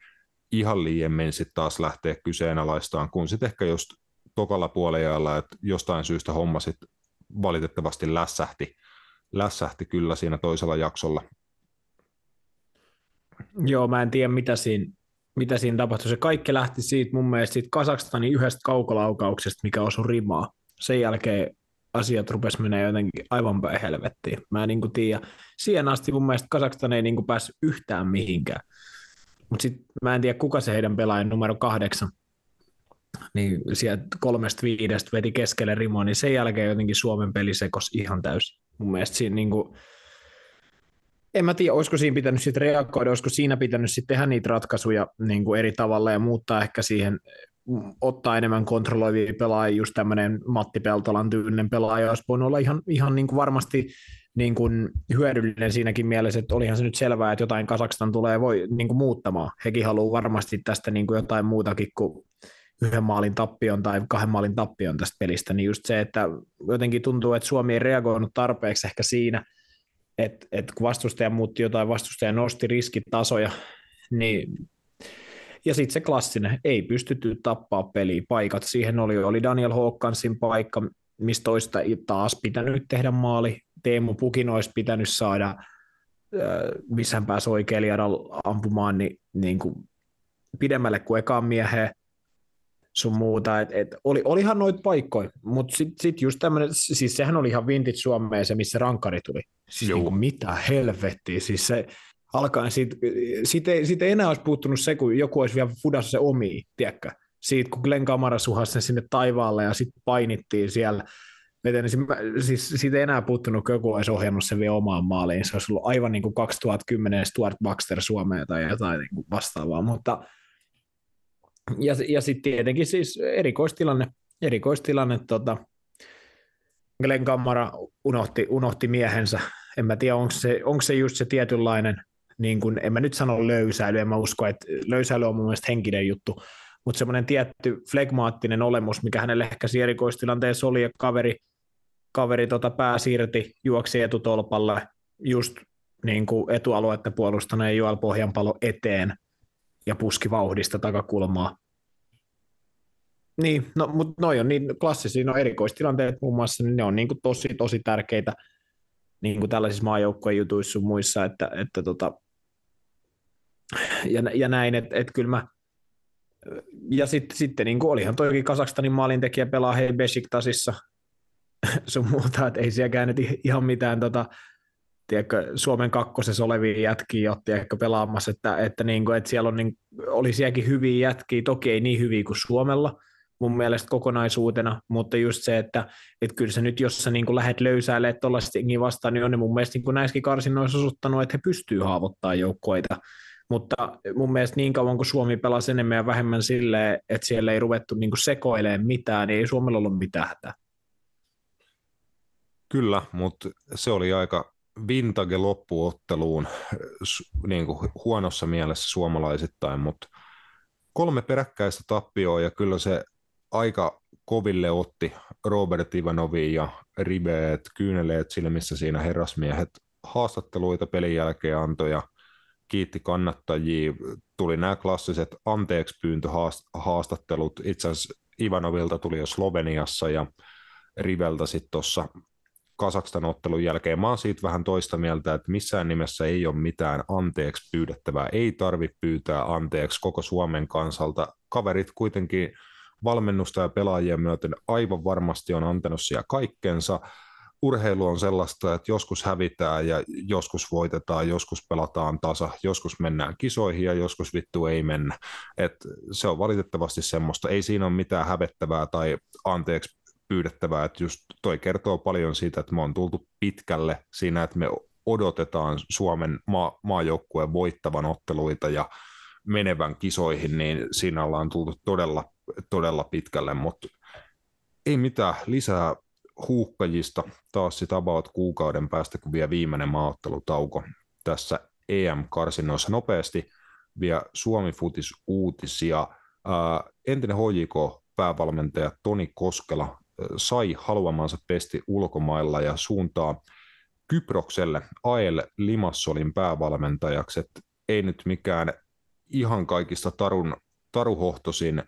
ihan liiemmin sitten taas lähteä kyseenalaistaan, kun sitten ehkä just tokalla puolella, että jostain syystä homma sitten valitettavasti lässähti, lässähti kyllä siinä toisella jaksolla. Joo, mä en tiedä mitä siinä, mitä siinä tapahtui. Se kaikki lähti siitä mun mielestä siitä Kasakstanin yhdestä kaukolaukauksesta, mikä osui rimaa. Sen jälkeen asiat rupes menee jotenkin aivan päin helvettiin. Mä en niin tiedä. Siihen asti mun mielestä Kazakstan ei niin päässyt yhtään mihinkään. Mutta sitten mä en tiedä, kuka se heidän pelaajan numero kahdeksan. Niin sieltä kolmesta viidestä veti keskelle rimoa, niin sen jälkeen jotenkin Suomen peli sekos ihan täysin. Mun mielestä siinä niin kuin, en mä tiedä, olisiko siinä pitänyt sitten reagoida, olisiko siinä pitänyt sitten tehdä niitä ratkaisuja niin kuin eri tavalla ja muuttaa ehkä siihen ottaa enemmän kontrolloivia pelaajia, just tämmöinen Matti Peltolan tyylinen pelaaja olisi voinut olla ihan, ihan niin kuin varmasti niin kuin hyödyllinen siinäkin mielessä, että olihan se nyt selvää, että jotain Kasakstan tulee voi niin kuin muuttamaan. Hekin haluaa varmasti tästä niin kuin jotain muutakin kuin yhden maalin tappion tai kahden maalin tappion tästä pelistä, niin just se, että jotenkin tuntuu, että Suomi ei reagoinut tarpeeksi ehkä siinä, että, että kun vastustaja muutti jotain, vastustaja nosti riskitasoja, niin ja sitten se klassinen, ei pystytty tappaa peliä. Paikat siihen oli, oli Daniel Hawkinsin paikka, mistä toista taas pitänyt tehdä maali. Teemu Pukin olisi pitänyt saada, missä hän pääsi oikealle ampumaan, niin, niin kuin pidemmälle kuin ekaan mieheen sun muuta. Et, et oli, olihan noita paikkoja, mutta sitten sit just tämmöinen, siis sehän oli ihan vintit Suomeen se, missä rankari tuli. Siis niin kuin mitä helvettiä, siis se alkaen siitä, siitä, ei, siitä ei enää olisi puuttunut se, kun joku olisi vielä fudassa se omi, tiedätkö? Siitä, kun Glenn Kamara suhasi sen sinne taivaalle ja sitten painittiin siellä Miten, niin siis siitä ei enää puuttunut, kun joku olisi ohjannut sen vielä omaan maaliin. Se olisi ollut aivan niin kuin 2010 Stuart Baxter Suomeen tai jotain niin kuin vastaavaa. Mutta, ja, ja sitten tietenkin siis erikoistilanne, erikoistilanne tota, Glenn Kamara unohti, unohti miehensä. En mä tiedä, onko se, onko se just se tietynlainen, niin kuin, en mä nyt sano löysäily, en mä usko, että löysäily on mun mielestä henkinen juttu, mutta semmoinen tietty flegmaattinen olemus, mikä hänelle ehkä erikoistilanteessa oli, ja kaveri, kaveri tota pää siirti, juoksi etutolpalle, just niin kuin etualuetta puolustaneen Joel Pohjanpalo eteen ja puski vauhdista takakulmaa. Niin, no, mutta noi on niin klassisia, no erikoistilanteet muun muassa, niin ne on niin kuin tosi, tosi tärkeitä niin kuin tällaisissa maajoukkojen jutuissa muissa, että, että tota, ja, ja näin, että, että kyllä mä, ja sitten, sitten niin kuin olihan toikin Kasakstanin maalintekijä pelaa hei Besiktasissa sun muuta, että ei sielläkään nyt ihan mitään tota, tiedätkö, Suomen kakkosessa olevia jätkiä otti ehkä pelaamassa, että, että, niin kuin, että siellä on, niin, oli sielläkin hyviä jätkiä, toki ei niin hyviä kuin Suomella, mun mielestä kokonaisuutena, mutta just se, että, että kyllä se nyt, jos sä niin lähdet löysäilemään tuollaista vastaan, niin on ne mun mielestä niin näissäkin karsinnoissa osoittanut, että he pystyy haavoittaa joukkoita, mutta mun mielestä niin kauan kuin Suomi pelasi enemmän ja vähemmän silleen, että siellä ei ruvettu niin sekoilemaan mitään, niin ei Suomella ollut mitään hätää. Kyllä, mutta se oli aika vintage loppuotteluun niin kuin huonossa mielessä suomalaisittain, mutta kolme peräkkäistä tappioa ja kyllä se aika koville otti Robert Ivanovi ja ribeet, kyyneleet silmissä siinä herrasmiehet haastatteluita pelin jälkeen antoi ja kiitti kannattajia. Tuli nämä klassiset anteeksi pyyntöhaastattelut. Itse asiassa Ivanovilta tuli jo Sloveniassa ja Riveltä sitten tuossa Kasakstan ottelun jälkeen. Mä oon siitä vähän toista mieltä, että missään nimessä ei ole mitään anteeksi pyydettävää. Ei tarvitse pyytää anteeksi koko Suomen kansalta. Kaverit kuitenkin valmennusta ja pelaajien myöten aivan varmasti on antanut siellä kaikkensa. Urheilu on sellaista, että joskus hävitään ja joskus voitetaan, joskus pelataan tasa, joskus mennään kisoihin ja joskus vittu ei mennä. Et se on valitettavasti semmoista. Ei siinä ole mitään hävettävää tai anteeksi pyydettävää, että just toi kertoo paljon siitä, että me on tultu pitkälle siinä, että me odotetaan Suomen maa, maajoukkueen voittavan otteluita ja menevän kisoihin, niin siinä ollaan tultu todella, todella pitkälle, mutta ei mitään lisää huuhkajista taas sitä about kuukauden päästä, kun vie viimeinen maaottelutauko tässä EM-karsinoissa nopeasti vielä Suomi Futis uutisia. Ää, entinen HJK päävalmentaja Toni Koskela sai haluamansa pesti ulkomailla ja suuntaa Kyprokselle Ael Limassolin päävalmentajaksi, että ei nyt mikään ihan kaikista tarun, taruhohtoisin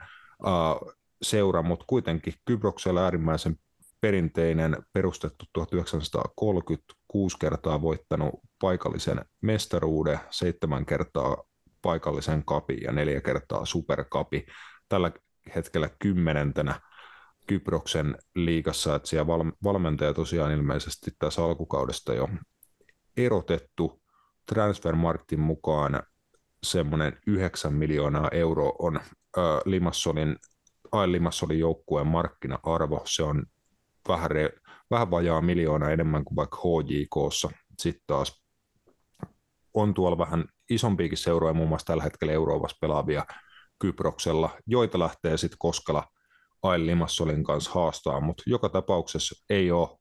uh, seura, mutta kuitenkin Kyproksella äärimmäisen perinteinen, perustettu 1936 kertaa voittanut paikallisen mestaruuden, seitsemän kertaa paikallisen kapi ja neljä kertaa superkapi. Tällä hetkellä kymmenentenä Kyproksen liigassa, että siellä valmentaja tosiaan ilmeisesti tässä alkukaudesta jo erotettu. Transfermarktin mukaan semmoinen 9 miljoonaa euroa on Limassolin, Limassolin joukkueen markkina-arvo. Se on vähän, re, vähän vajaa miljoona enemmän kuin vaikka HJKssa. Sitten taas on tuolla vähän isompiakin seuroja, muun muassa tällä hetkellä Euroopassa pelaavia Kyproksella, joita lähtee sitten Koskela – Ail Limassolin kanssa haastaa, mutta joka tapauksessa ei ole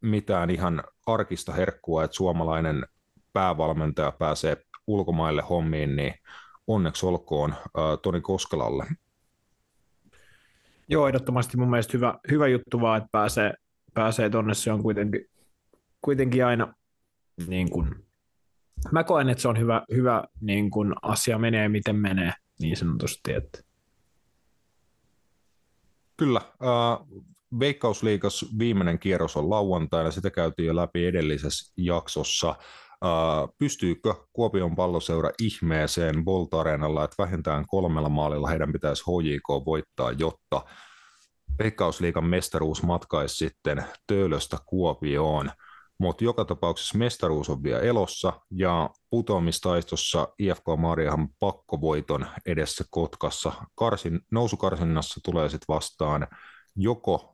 mitään ihan arkista herkkua, että suomalainen päävalmentaja pääsee ulkomaille hommiin, niin onneksi olkoon Toni Koskelalle. Joo, ehdottomasti mun mielestä hyvä, hyvä juttu vaan, että pääsee, pääsee tonne, se on kuitenkin, kuitenkin aina niin kuin, mä koen, että se on hyvä, hyvä niin kuin asia menee, miten menee, niin sanotusti, että Kyllä. Äh, Veikkausliikas viimeinen kierros on lauantaina, sitä käytiin jo läpi edellisessä jaksossa. Pystyykö Kuopion palloseura ihmeeseen Bolt että vähintään kolmella maalilla heidän pitäisi HJK voittaa, jotta Veikkausliikan mestaruus matkaisi sitten Töölöstä Kuopioon. Mutta joka tapauksessa mestaruus on vielä elossa ja putoamistaistossa IFK Mariahan pakkovoiton edessä Kotkassa. Karsin, nousukarsinnassa tulee sitten vastaan joko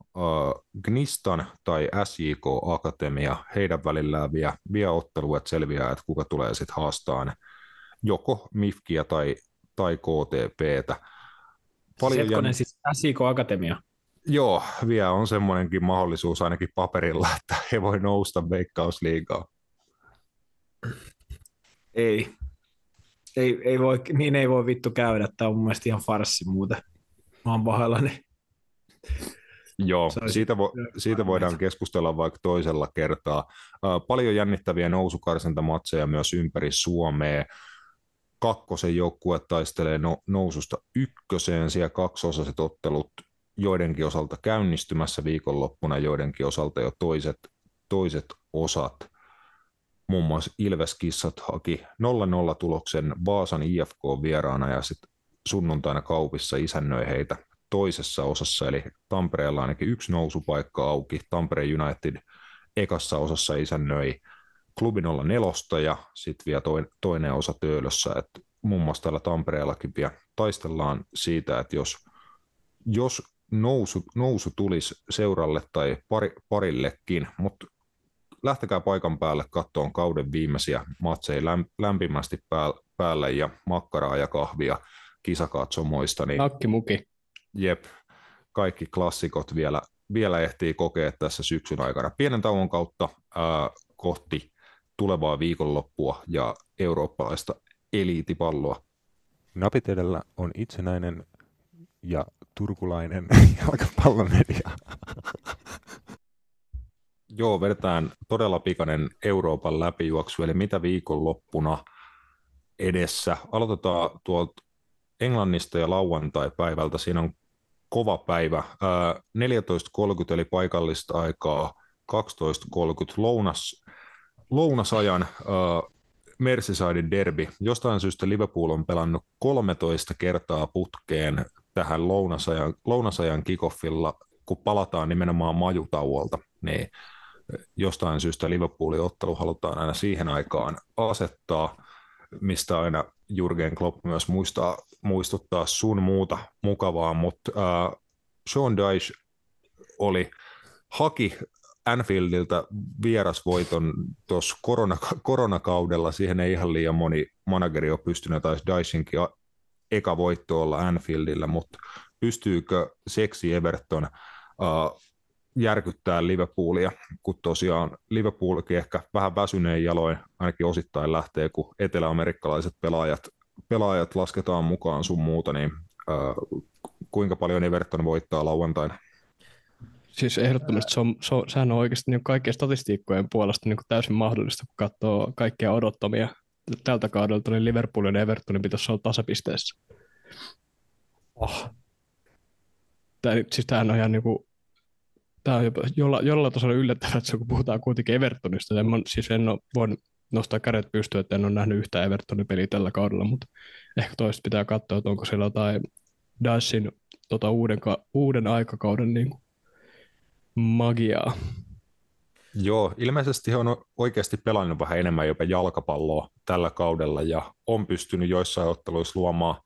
Gnistan tai SJK Akatemia, heidän välillään vie, vie ottelu, että selviää, että kuka tulee sitten haastaan joko MIFKiä tai, tai KTPtä. Paljon jänn... siis SJK Akatemia? Joo, vielä on semmoinenkin mahdollisuus ainakin paperilla, että he voi nousta veikkausliigaa. Ei. Ei, ei voi, niin ei voi vittu käydä. Tämä on mun mielestä ihan farssi muuten. Mä oon pahoillani. Joo, siitä, vo, siitä voidaan keskustella vaikka toisella kertaa. Paljon jännittäviä nousukarsintamatseja myös ympäri Suomea. Kakkosen joukkue taistelee no, noususta ykköseen, siellä kaksosaiset ottelut joidenkin osalta käynnistymässä viikonloppuna, joidenkin osalta jo toiset, toiset osat. Muun muassa Ilveskissat haki 0-0 tuloksen Vaasan IFK vieraana ja sitten sunnuntaina kaupissa isännöi heitä toisessa osassa, eli Tampereella ainakin yksi nousupaikka auki. Tampere United ekassa osassa isännöi klubi 04 ja sitten vielä toinen osa Töölössä, että muun muassa täällä Tampereellakin vielä taistellaan siitä, että jos, jos nousu, nousu tulisi seuralle tai pari, parillekin, mutta lähtekää paikan päälle kattoon kauden viimeisiä matseja lämpimästi päälle ja makkaraa ja kahvia kisakatsomoista. Niin Nakkimuki. Jep, kaikki klassikot vielä, vielä ehtii kokea tässä syksyn aikana. Pienen tauon kautta ää, kohti tulevaa viikonloppua ja eurooppalaista eliitipalloa. Napit edellä on itsenäinen ja turkulainen jalkapallomedia. Joo, vedetään todella pikainen Euroopan läpijuoksu, eli mitä viikonloppuna edessä. Aloitetaan tuolta Englannista ja lauantai-päivältä. Siinä on kova päivä. 14.30 eli paikallista aikaa, 12.30 lounas, lounasajan Merseysidein derby. Jostain syystä Liverpool on pelannut 13 kertaa putkeen tähän lounasajan, lounasajan kickoffilla, kun palataan nimenomaan majutauolta, niin jostain syystä Liverpoolin ottelu halutaan aina siihen aikaan asettaa, mistä aina Jurgen Klopp myös muistaa, muistuttaa sun muuta mukavaa, mutta äh, Sean Dyche oli, haki Anfieldiltä vierasvoiton tuossa korona, koronakaudella, siihen ei ihan liian moni manageri ole pystynyt, taisi Dychenkin eka voitto olla Anfieldillä, mutta pystyykö seksi Everton uh, järkyttää Liverpoolia, kun tosiaan Liverpoolkin ehkä vähän väsyneen jaloin ainakin osittain lähtee, kun eteläamerikkalaiset pelaajat, pelaajat lasketaan mukaan sun muuta, niin uh, kuinka paljon Everton voittaa lauantaina? Siis ehdottomasti se on, se on, sehän on oikeasti niin kaikkien statistiikkojen puolesta niin täysin mahdollista, kun katsoo kaikkia odottamia tältä kaudelta, niin Liverpoolin ja Evertonin pitäisi olla tasapisteessä. Oh. Tämä, siis tämähän on ihan niin kuin, tämä on jopa jolla, jollain tasolla yllättävää, että kun puhutaan kuitenkin Evertonista, en, siis en ole voinut nostaa kädet pystyyn, että en ole nähnyt yhtään Evertonin peliä tällä kaudella, mutta ehkä toista pitää katsoa, että onko siellä jotain Dashin tota uuden, uuden aikakauden niin kuin magiaa. Joo, ilmeisesti he on oikeasti pelannut vähän enemmän jopa jalkapalloa tällä kaudella ja on pystynyt joissain otteluissa luomaan,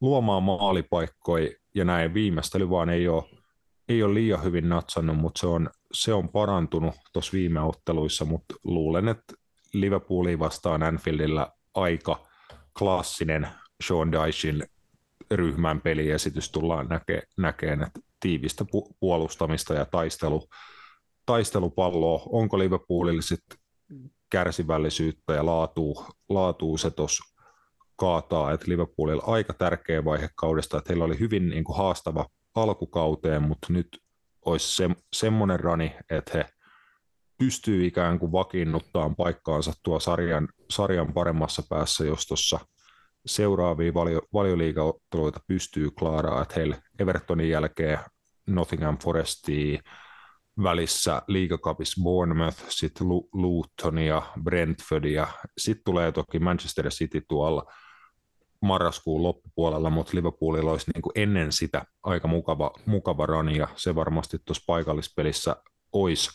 luomaan maalipaikkoja ja näin viimeistely vaan ei ole, ei ole liian hyvin natsannut, mutta se on, se on parantunut tuossa viime otteluissa, mutta luulen, että Liverpooliin vastaan Anfieldillä aika klassinen Sean Dychin ryhmän peliesitys tullaan näke, näkeen, että tiivistä pu- puolustamista ja taistelu, taistelupalloa, onko Liverpoolille sitten kärsivällisyyttä ja laatuu, laatuu se tuossa kaataa, että Liverpoolilla aika tärkeä vaihe kaudesta, että heillä oli hyvin niin kuin haastava alkukauteen, mutta nyt olisi se, semmoinen rani, että he pystyy ikään kuin vakiinnuttamaan paikkaansa tuo sarjan, sarjan paremmassa päässä, jos tuossa seuraavia valio, valioliigaotteluita pystyy klaaraa, että heillä Evertonin jälkeen Nottingham Forestia, välissä liigakapissa Bournemouth, sitten Luton ja Brentford ja sitten tulee toki Manchester City tuolla marraskuun loppupuolella, mutta Liverpoolilla olisi niin kuin ennen sitä aika mukava, mukava run ja se varmasti tuossa paikallispelissä olisi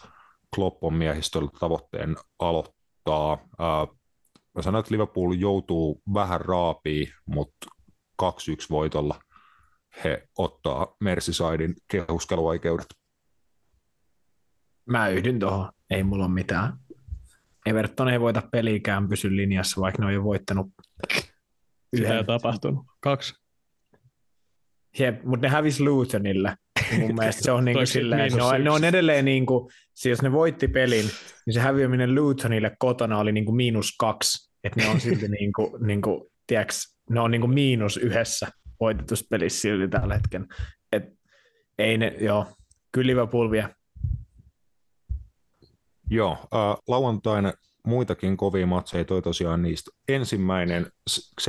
Kloppon miehistöllä tavoitteen aloittaa. Mä sanoin, että Liverpool joutuu vähän raapii, mutta 2-1 voitolla he ottaa Merseysidein kehuskeluoikeudet. Mä yhdyn tuohon. Ei mulla ole mitään. Everton ei voita pelikään pysy linjassa, vaikka ne on jo voittanut yhden. Sitä tapahtunut. Kaksi. Jep, mutta ne hävisi Lutonille. Mun mielestä se on, niinku silleen, ne, on, ne on edelleen, niinku, siis jos ne voitti pelin, niin se häviäminen Lutonille kotona oli niinku miinus kaksi. Että ne on silti, niinku, niinku, tiiäks, ne on niinku miinus yhdessä voitetussa pelissä silti tällä hetkellä. Et, ei ne, joo, kyllä Liverpool. Joo, äh, lauantaina muitakin kovia matseja, toi tosiaan niistä. Ensimmäinen 17.00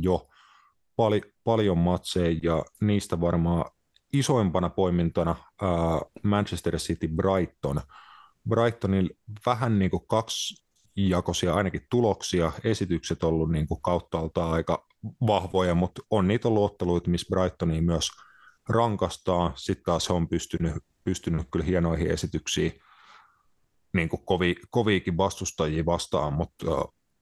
jo, pali, paljon matseja ja niistä varmaan isoimpana poimintona äh, Manchester City Brighton. Brightonin vähän niin kuin kaksi jakoisia ainakin tuloksia, esitykset ollut niin kuin kauttaaltaan aika vahvoja, mutta on niitä ollut otteluita, missä Brightoniin myös rankastaa. Sitten taas on pystynyt, pystynyt kyllä hienoihin esityksiin niin kuin kovi, koviikin vastustajia vastaan, mutta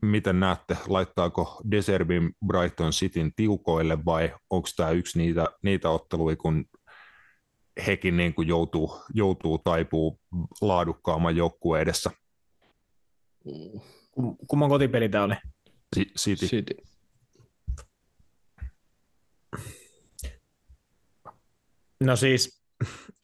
miten näette, laittaako Deserbin Brighton Cityn tiukoille vai onko tämä yksi niitä, niitä otteluja, kun hekin niin kuin joutuu, joutuu taipuu laadukkaamman joukkueen edessä? Kumman kotipeli tämä oli? City. City. No siis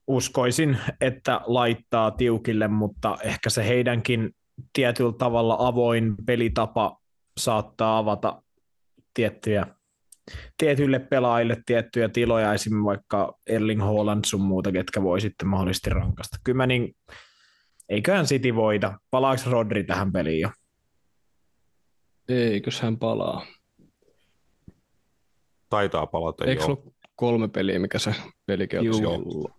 uskoisin, että laittaa tiukille, mutta ehkä se heidänkin tietyllä tavalla avoin pelitapa saattaa avata tiettyjä, tietyille pelaajille tiettyjä tiloja, esimerkiksi vaikka Erling Haaland sun muuta, ketkä voi sitten mahdollisesti rankasta. Kyllä mä niin, eiköhän City voita. Palaako Rodri tähän peliin jo? Eikö hän palaa? Taitaa palata, Eikö joo kolme peliä, mikä se pelikelpoisi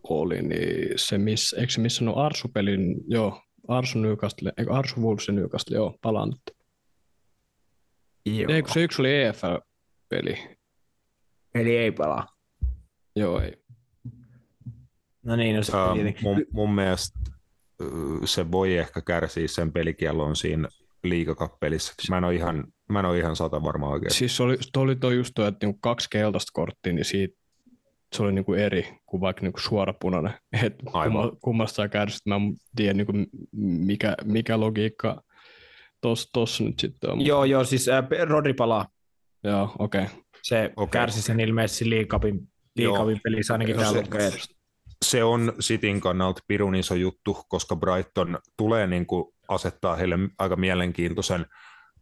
oli, niin se miss, eikö se missä on Arsu-pelin, joo, Arsu Newcastle, eikö Arsu Wolves Newcastle, joo, palaan nyt. Joo. Eikö se yksi oli EFL-peli? Eli ei palaa. Joo, ei. No niin, no se uh, mun, mun mielestä se voi ehkä kärsiä sen pelikiellon siinä liikakappelissä. Mä en ole ihan, mä en ole ihan sata varmaan oikein. Siis oli, oli toi just toi, että niinku kaksi keltaista korttia, niin siitä se oli niinku eri kuin vaikka niinku suorapunainen. Et kumma, kummasta sä kärsit, mä en tiedä niinku mikä, mikä logiikka tuossa tos nyt sitten on. Joo, joo, siis äh, Rodri palaa. Joo, okei. Okay. Se okay. kärsi sen ilmeisesti liikapin, liikapin pelissä ainakin täällä lukee. Se on Sitin kannalta pirun iso juttu, koska Brighton tulee niin kuin asettaa heille aika mielenkiintoisen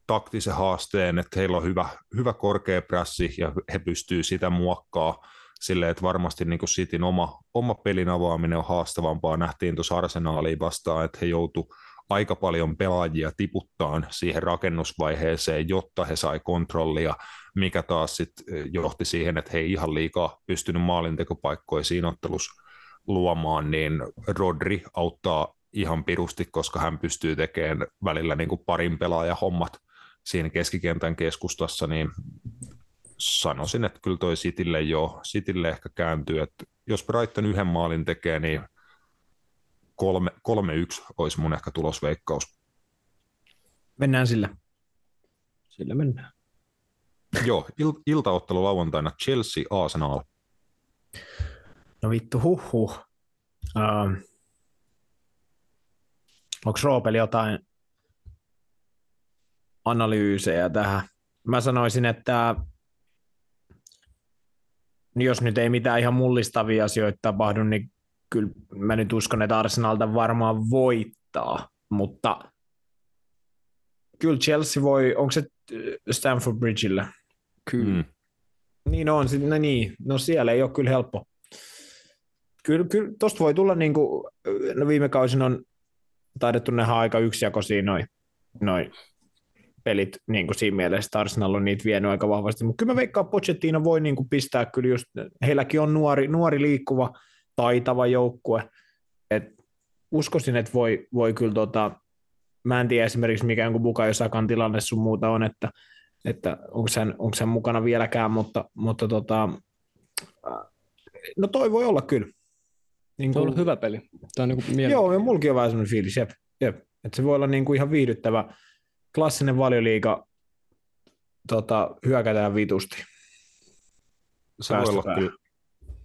taktisen haasteen, että heillä on hyvä, hyvä korkea prässi ja he pystyvät sitä muokkaa silleen, että varmasti niin kuin Cityn oma, oma pelin avaaminen on haastavampaa. Nähtiin tuossa Arsenaaliin vastaan, että he joutu aika paljon pelaajia tiputtaan siihen rakennusvaiheeseen, jotta he sai kontrollia, mikä taas sit eh, johti siihen, että he ei ihan liikaa pystynyt maalintekopaikkoja siinä ottelussa luomaan, niin Rodri auttaa ihan pirusti, koska hän pystyy tekemään välillä niin kuin parin pelaajan hommat siinä keskikentän keskustassa, niin sanoisin, että kyllä toi Citylle jo, Citylle ehkä kääntyy, että jos Brighton yhden maalin tekee, niin kolme, kolme yksi olisi mun ehkä tulosveikkaus. Mennään sillä. Sillä mennään. Joo, il- iltaottelu lauantaina Chelsea Arsenal. No vittu, huh huh. Uh, Onko Roopeli jotain analyysejä tähän? Mä sanoisin, että jos nyt ei mitään ihan mullistavia asioita tapahdu, niin kyllä mä nyt uskon, että Arsenalta varmaan voittaa, mutta kyllä Chelsea voi, onko se Stanford Bridgeillä? Kyllä. Mm. Niin on, no niin, no siellä ei ole kyllä helppo. Kyllä, kyllä tosta voi tulla, niin kuin, no viime kausin on taidettu nähdä aika yksijakoisia noin noi pelit niin kuin siinä mielessä, Arsenal on niitä vienyt aika vahvasti, mutta kyllä mä veikkaan, Pochettino voi niin kuin pistää kyllä just, heilläkin on nuori, nuori liikkuva, taitava joukkue, uskoisin, että voi, voi kyllä tota, mä en tiedä esimerkiksi mikä jonkun Bukayo Sakan tilanne sun muuta on, että, että onko sen, onko sen mukana vieläkään, mutta, mutta tota, no toi voi olla kyllä. Niin kuin, on ollut hyvä peli. Tämä on niin kuin Joo, ja mulki on vähän sellainen fiilis, jep, jep. Että se voi olla niin kuin ihan viihdyttävä, klassinen valioliiga, tota, hyökätään vitusti. Se voi, olla kyllä,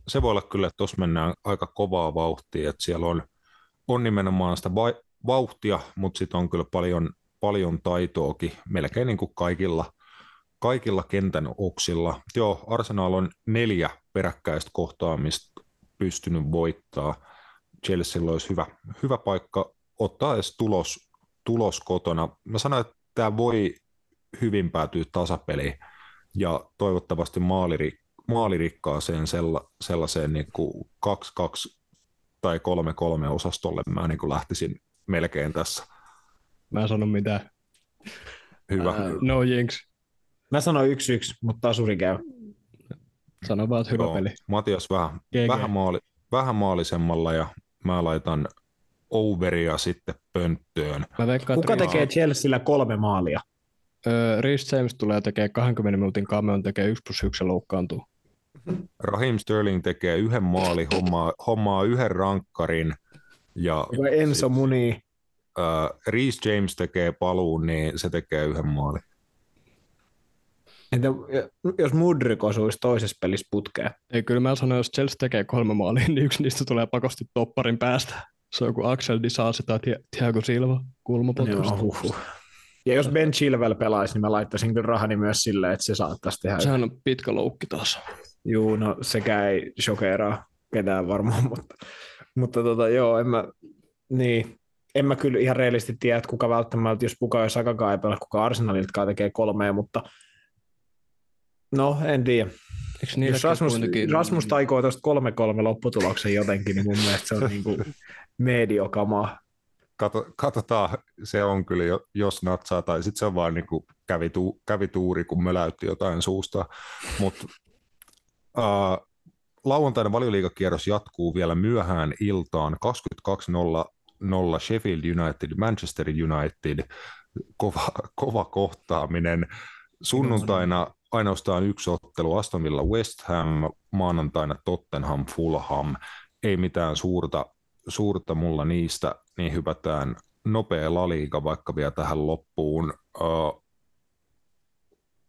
se voi olla kyllä, että tuossa mennään aika kovaa vauhtia, että siellä on, on nimenomaan sitä vauhtia, mutta sitten on kyllä paljon, paljon taitoakin, melkein niin kuin kaikilla, kaikilla kentän oksilla. Joo, Arsenal on neljä peräkkäistä kohtaamista pystynyt voittaa. Chelsea olisi hyvä, hyvä paikka ottaa edes tulos, tulos kotona. Mä sanoin, että tämä voi hyvin päätyä tasapeliin ja toivottavasti maalirik, maalirikkaaseen sella, sellaiseen niin kuin 2-2 tai 3-3 osastolle mä niin kuin lähtisin melkein tässä. Mä en sano mitään. Hyvä. Uh, no jinx. Mä sanoin yksi yksi, mutta tasuri käy. Sano vaan, että hyvä Joo, peli. Matias vähän, vähän, maali, vähän maalisemmalla ja mä laitan overia sitten pönttöön. Mä veikkaan, Kuka tekee Chelsealla kolme maalia? Öö, Rhys James tulee tekee 20 minuutin kameon, tekee 1 plus 1 ja loukkaantuu. Raheem Sterling tekee yhden maali, hommaa, hommaa yhden rankkarin ja Vai Enso Muni. Uh, Reece James tekee paluun, niin se tekee yhden maalin. Entä jos Mudrik osuisi toisessa pelissä putkeen? Ei, kyllä mä sanoin, jos Chelsea tekee kolme maalia, niin yksi niistä tulee pakosti topparin päästä. Se on kuin Axel Disasi tai Thiago Silva kulmapotkusta. Joo, Ja jos Ben Chilwell pelaisi, niin mä laittaisin kyllä rahani myös silleen, että se saattaisi tehdä. Sehän on pitkä loukki taas. Juu, no sekä ei shokeeraa ketään varmaan, mutta, mutta tota, joo, en mä, niin, en mä kyllä ihan reilisti tiedä, että kuka välttämättä, jos Puka ja Sakakaan ei pelaa, kuka Arsenaliltakaan tekee kolmea, mutta no, en tiedä. Jos Rasmus, kuitenkin... Rasmus taikoo tuosta 3-3 lopputuloksen jotenkin, niin mun mielestä se on niin kuin mediokamaa. Kato, katsotaan, se on kyllä, jos natsaa, tai sitten se on vaan niin kuin kävi, tu, kävi tuuri, kun möläytti jotain suusta. Mutta uh, lauantaina valioliikakierros jatkuu vielä myöhään iltaan 22.00 Sheffield United, Manchester United, kova, kova kohtaaminen. Sunnuntaina ainoastaan yksi ottelu, Aston Villa West Ham, maanantaina Tottenham Fulham. Ei mitään suurta, suurta mulla niistä, niin hypätään nopea laliika vaikka vielä tähän loppuun.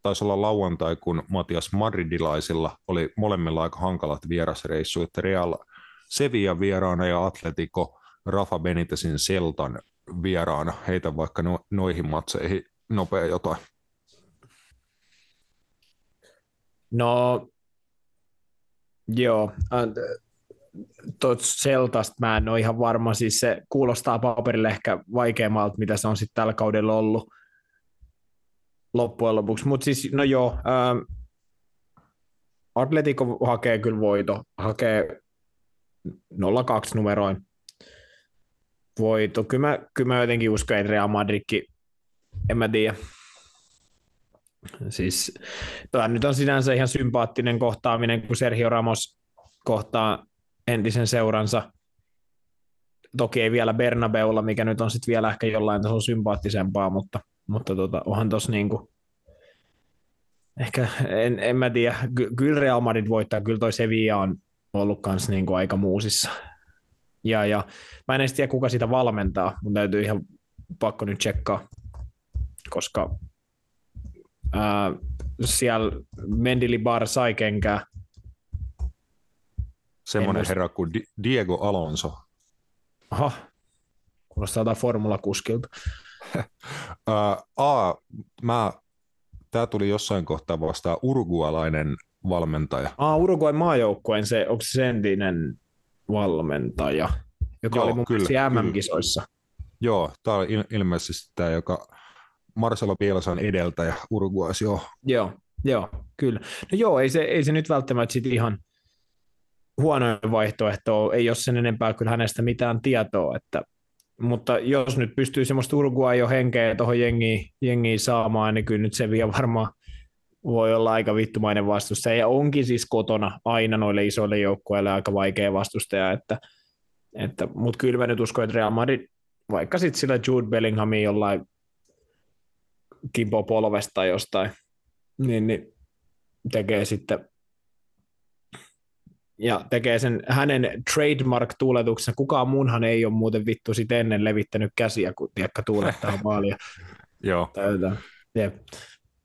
Taisi olla lauantai, kun Matias Madridilaisilla oli molemmilla aika hankalat vierasreissut, Real Sevilla vieraana ja Atletico Rafa Benitezin Seltan vieraana. Heitä vaikka no, noihin matseihin nopea jotain. No, joo. Tuosta Seltasta mä en ole ihan varma, siis se kuulostaa paperille ehkä vaikeammalta, mitä se on sitten tällä kaudella ollut loppujen lopuksi. Mutta siis, no joo, ähm, Atletico hakee kyllä voito, hakee 0-2 numeroin voito. Kyllä mä, kyllä mä jotenkin uskon, että Real Madridkin, en mä tiedä. Siis, tämä nyt on sinänsä ihan sympaattinen kohtaaminen, kun Sergio Ramos kohtaa entisen seuransa. Toki ei vielä Bernabeulla, mikä nyt on sitten vielä ehkä jollain tasolla sympaattisempaa, mutta – mutta tota, onhan tuossa niinku, ehkä, en, en mä tiedä, Ky- kyllä Real Madrid voittaa, kyllä toi Sevilla on ollut kans niinku aika muusissa. Ja, ja mä en edes tiedä, kuka sitä valmentaa, mutta täytyy ihan pakko nyt tsekkaa, koska ää, siellä Mendili Bar sai kenkää. Semmoinen herra kuin Diego Alonso. Aha, kuulostaa jotain formulakuskilta. uh, A, mä, tää tuli jossain kohtaa vastaan urgualainen valmentaja. Ah, Uruguay maajoukkueen se, onko se entinen valmentaja, joka Joo, oli mun kyllä, MM-kisoissa? Joo, tämä on ilmeisesti tämä, joka Marcelo Bielsan edeltäjä Uruguayssa, joo. Joo, joo, kyllä. No joo, ei se, ei se nyt välttämättä sit ihan huono vaihtoehto ei ole sen enempää kyllä hänestä mitään tietoa, että mutta jos nyt pystyy semmoista Urgua jo henkeä tuohon jengiin, jengiin saamaan, niin kyllä nyt se vielä varmaan voi olla aika vittumainen vastustaja. Ja onkin siis kotona aina noille isoille joukkueille aika vaikea vastustaja, että Että, mutta kyllä mä nyt uskon, että Real Madrid, vaikka sitten sillä Jude Bellinghamin jollain Kimpo polvesta tai jostain, niin, niin tekee sitten ja tekee sen hänen trademark-tuuletuksen. Kukaan muunhan ei ole muuten vittu sit ennen levittänyt käsiä, kun tiedätkö tuulettaa maalia. Joo. Jep.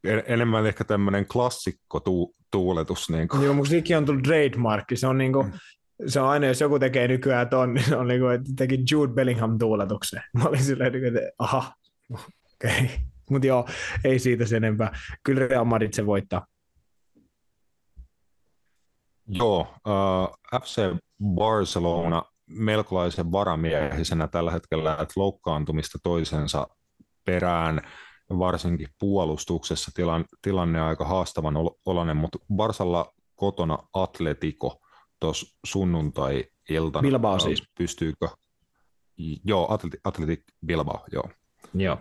En, enemmän ehkä tämmöinen klassikko tu, tuuletus. Niin kuin. Joo, mutta sekin on tullut trademark. Se on, niin kuin, mm. se on aina, jos joku tekee nykyään ton, niin se on niin kuin, että teki Jude Bellingham tuuletuksen. Mä olin silleen, niinku, että aha, okei. Okay. Mutta joo, ei siitä sen enempää. Kyllä Real Madrid se voittaa. Joo, uh, FC Barcelona melkolaisen varamiehisenä tällä hetkellä, että loukkaantumista toisensa perään, varsinkin puolustuksessa tilanne, tilanne on aika haastavan oloinen, mutta Barsalla kotona Atletico tuossa sunnuntai-iltana. Bilbao siis. Pystyykö? Joo, Atletic, Atletic Bilbao, joo. Joo.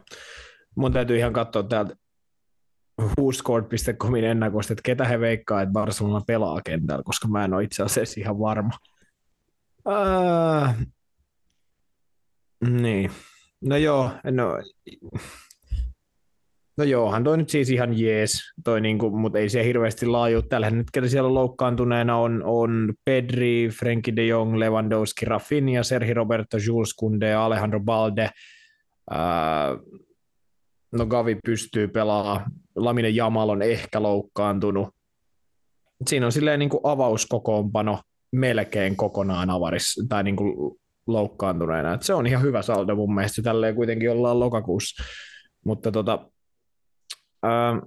Mun täytyy ihan katsoa täältä whoscored.comin ennakoista, että ketä he veikkaa, että Barcelona pelaa kentällä, koska mä en ole itse asiassa ihan varma. Uh, niin. No joo, no, no joohan toi nyt siis ihan jees, toi niinku, mutta ei se hirveästi laaju. Tällä hetkellä siellä loukkaantuneena on, on Pedri, Frenkie de Jong, Lewandowski, Rafinha, Sergi Roberto, Jules Kunde, Alejandro Balde, uh, no Gavi pystyy pelaamaan, Lamine Jamal on ehkä loukkaantunut. Siinä on silleen niin kuin avauskokoonpano melkein kokonaan avaris, tai niin kuin loukkaantuneena. Et se on ihan hyvä saldo mun mielestä, tälleen kuitenkin ollaan lokakuussa. Mutta tota, ää,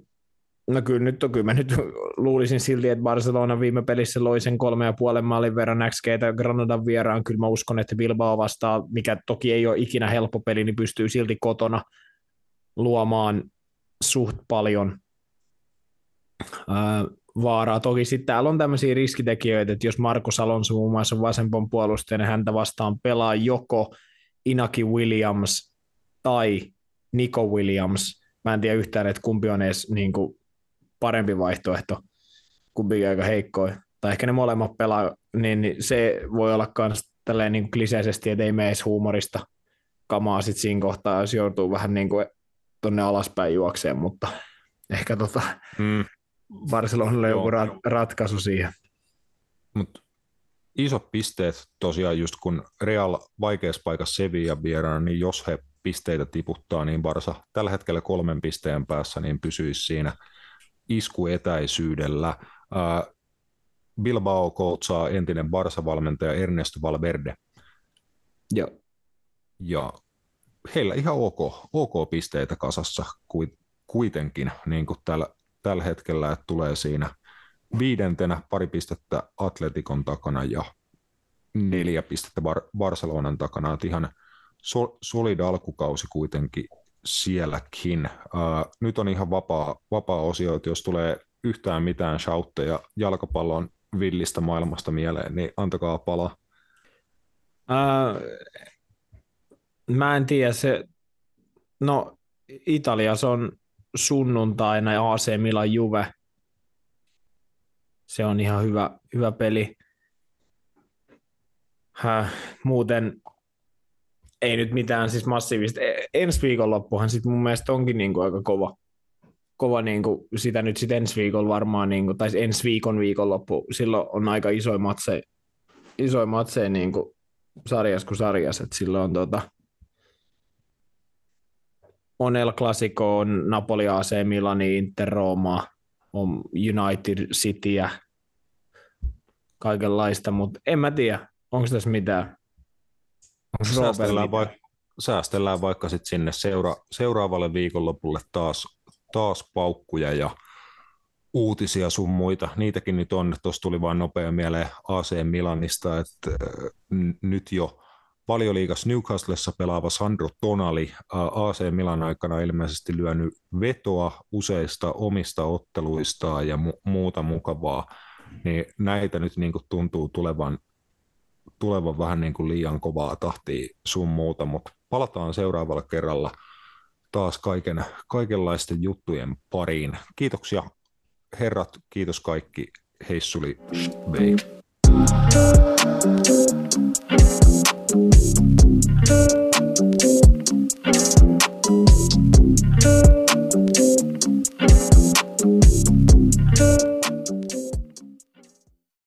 no kyllä nyt, kyllä mä nyt luulisin silti, että Barcelona viime pelissä loi sen kolme ja puolen maalin verran XGtä Granadan vieraan. Kyllä mä uskon, että Bilbao vastaa, mikä toki ei ole ikinä helppo peli, niin pystyy silti kotona – luomaan suht paljon ää, vaaraa. Toki sitten täällä on tämmöisiä riskitekijöitä, että jos Markus Alonso muun muassa vasempan puolustaja, niin häntä vastaan pelaa joko Inaki Williams tai Nico Williams. Mä en tiedä yhtään, että kumpi on edes niin kuin parempi vaihtoehto, kumpi aika heikkoa. Tai ehkä ne molemmat pelaa, niin, niin se voi olla myös tälleen niin kliseisesti, että ei mene edes huumorista kamaa sit siinä kohtaa, jos joutuu vähän niin kuin tonne alaspäin juokseen, mutta ehkä tota, mm. Barcelonalle joku ra- ratkaisu siihen. Mut isot pisteet tosiaan just kun Real vaikeassa paikassa Sevilla vieraana, niin jos he pisteitä tiputtaa, niin Barsa tällä hetkellä kolmen pisteen päässä niin pysyisi siinä iskuetäisyydellä. Uh, Bilbao koutsaa entinen Barsa-valmentaja Ernesto Valverde. Joo. Ja heillä ihan ok, ok pisteitä kasassa kuitenkin niin kuin tällä, tällä hetkellä, että tulee siinä viidentenä pari pistettä Atletikon takana ja neljä pistettä Bar- Barcelonan takana, että ihan sol- solid alkukausi kuitenkin sielläkin. Uh, nyt on ihan vapaa, vapaa osio, että jos tulee yhtään mitään shoutteja jalkapallon villistä maailmasta mieleen, niin antakaa palaa. Uh, Mä en tiedä, se, no Italiassa on sunnuntaina AC Milan Juve. Se on ihan hyvä, hyvä peli. Häh, muuten ei nyt mitään siis massiivista. E, ensi viikonloppuhan sitten mun mielestä onkin niinku aika kova. Kova niinku, sitä nyt sitten ensi viikolla varmaan, niinku, tai ensi viikon viikonloppu, silloin on aika isoja matseja, isoja matseja niinku sarjas kuin sarjas, että silloin on tota, on El Clasico, on Napoli AC, Milani, Inter, Roma, on United Cityä, kaikenlaista, mutta en mä tiedä, onko tässä mitään. Säästellään, vaikka, säästellään vaikka sit sinne seura, seuraavalle viikonlopulle taas, taas paukkuja ja uutisia sun muita. Niitäkin nyt on. Tuossa tuli vain nopea mieleen AC Milanista, että äh, nyt jo valioliigas Newcastlessa pelaava Sandro Tonali AC Milan aikana ilmeisesti lyönyt vetoa useista omista otteluistaan ja mu- muuta mukavaa, niin näitä nyt niin kuin tuntuu tulevan, tulevan vähän niin kuin liian kovaa tahtia sun muuta, mutta palataan seuraavalla kerralla taas kaiken, kaikenlaisten juttujen pariin. Kiitoksia herrat, kiitos kaikki, heissuli, vei. thank you thank you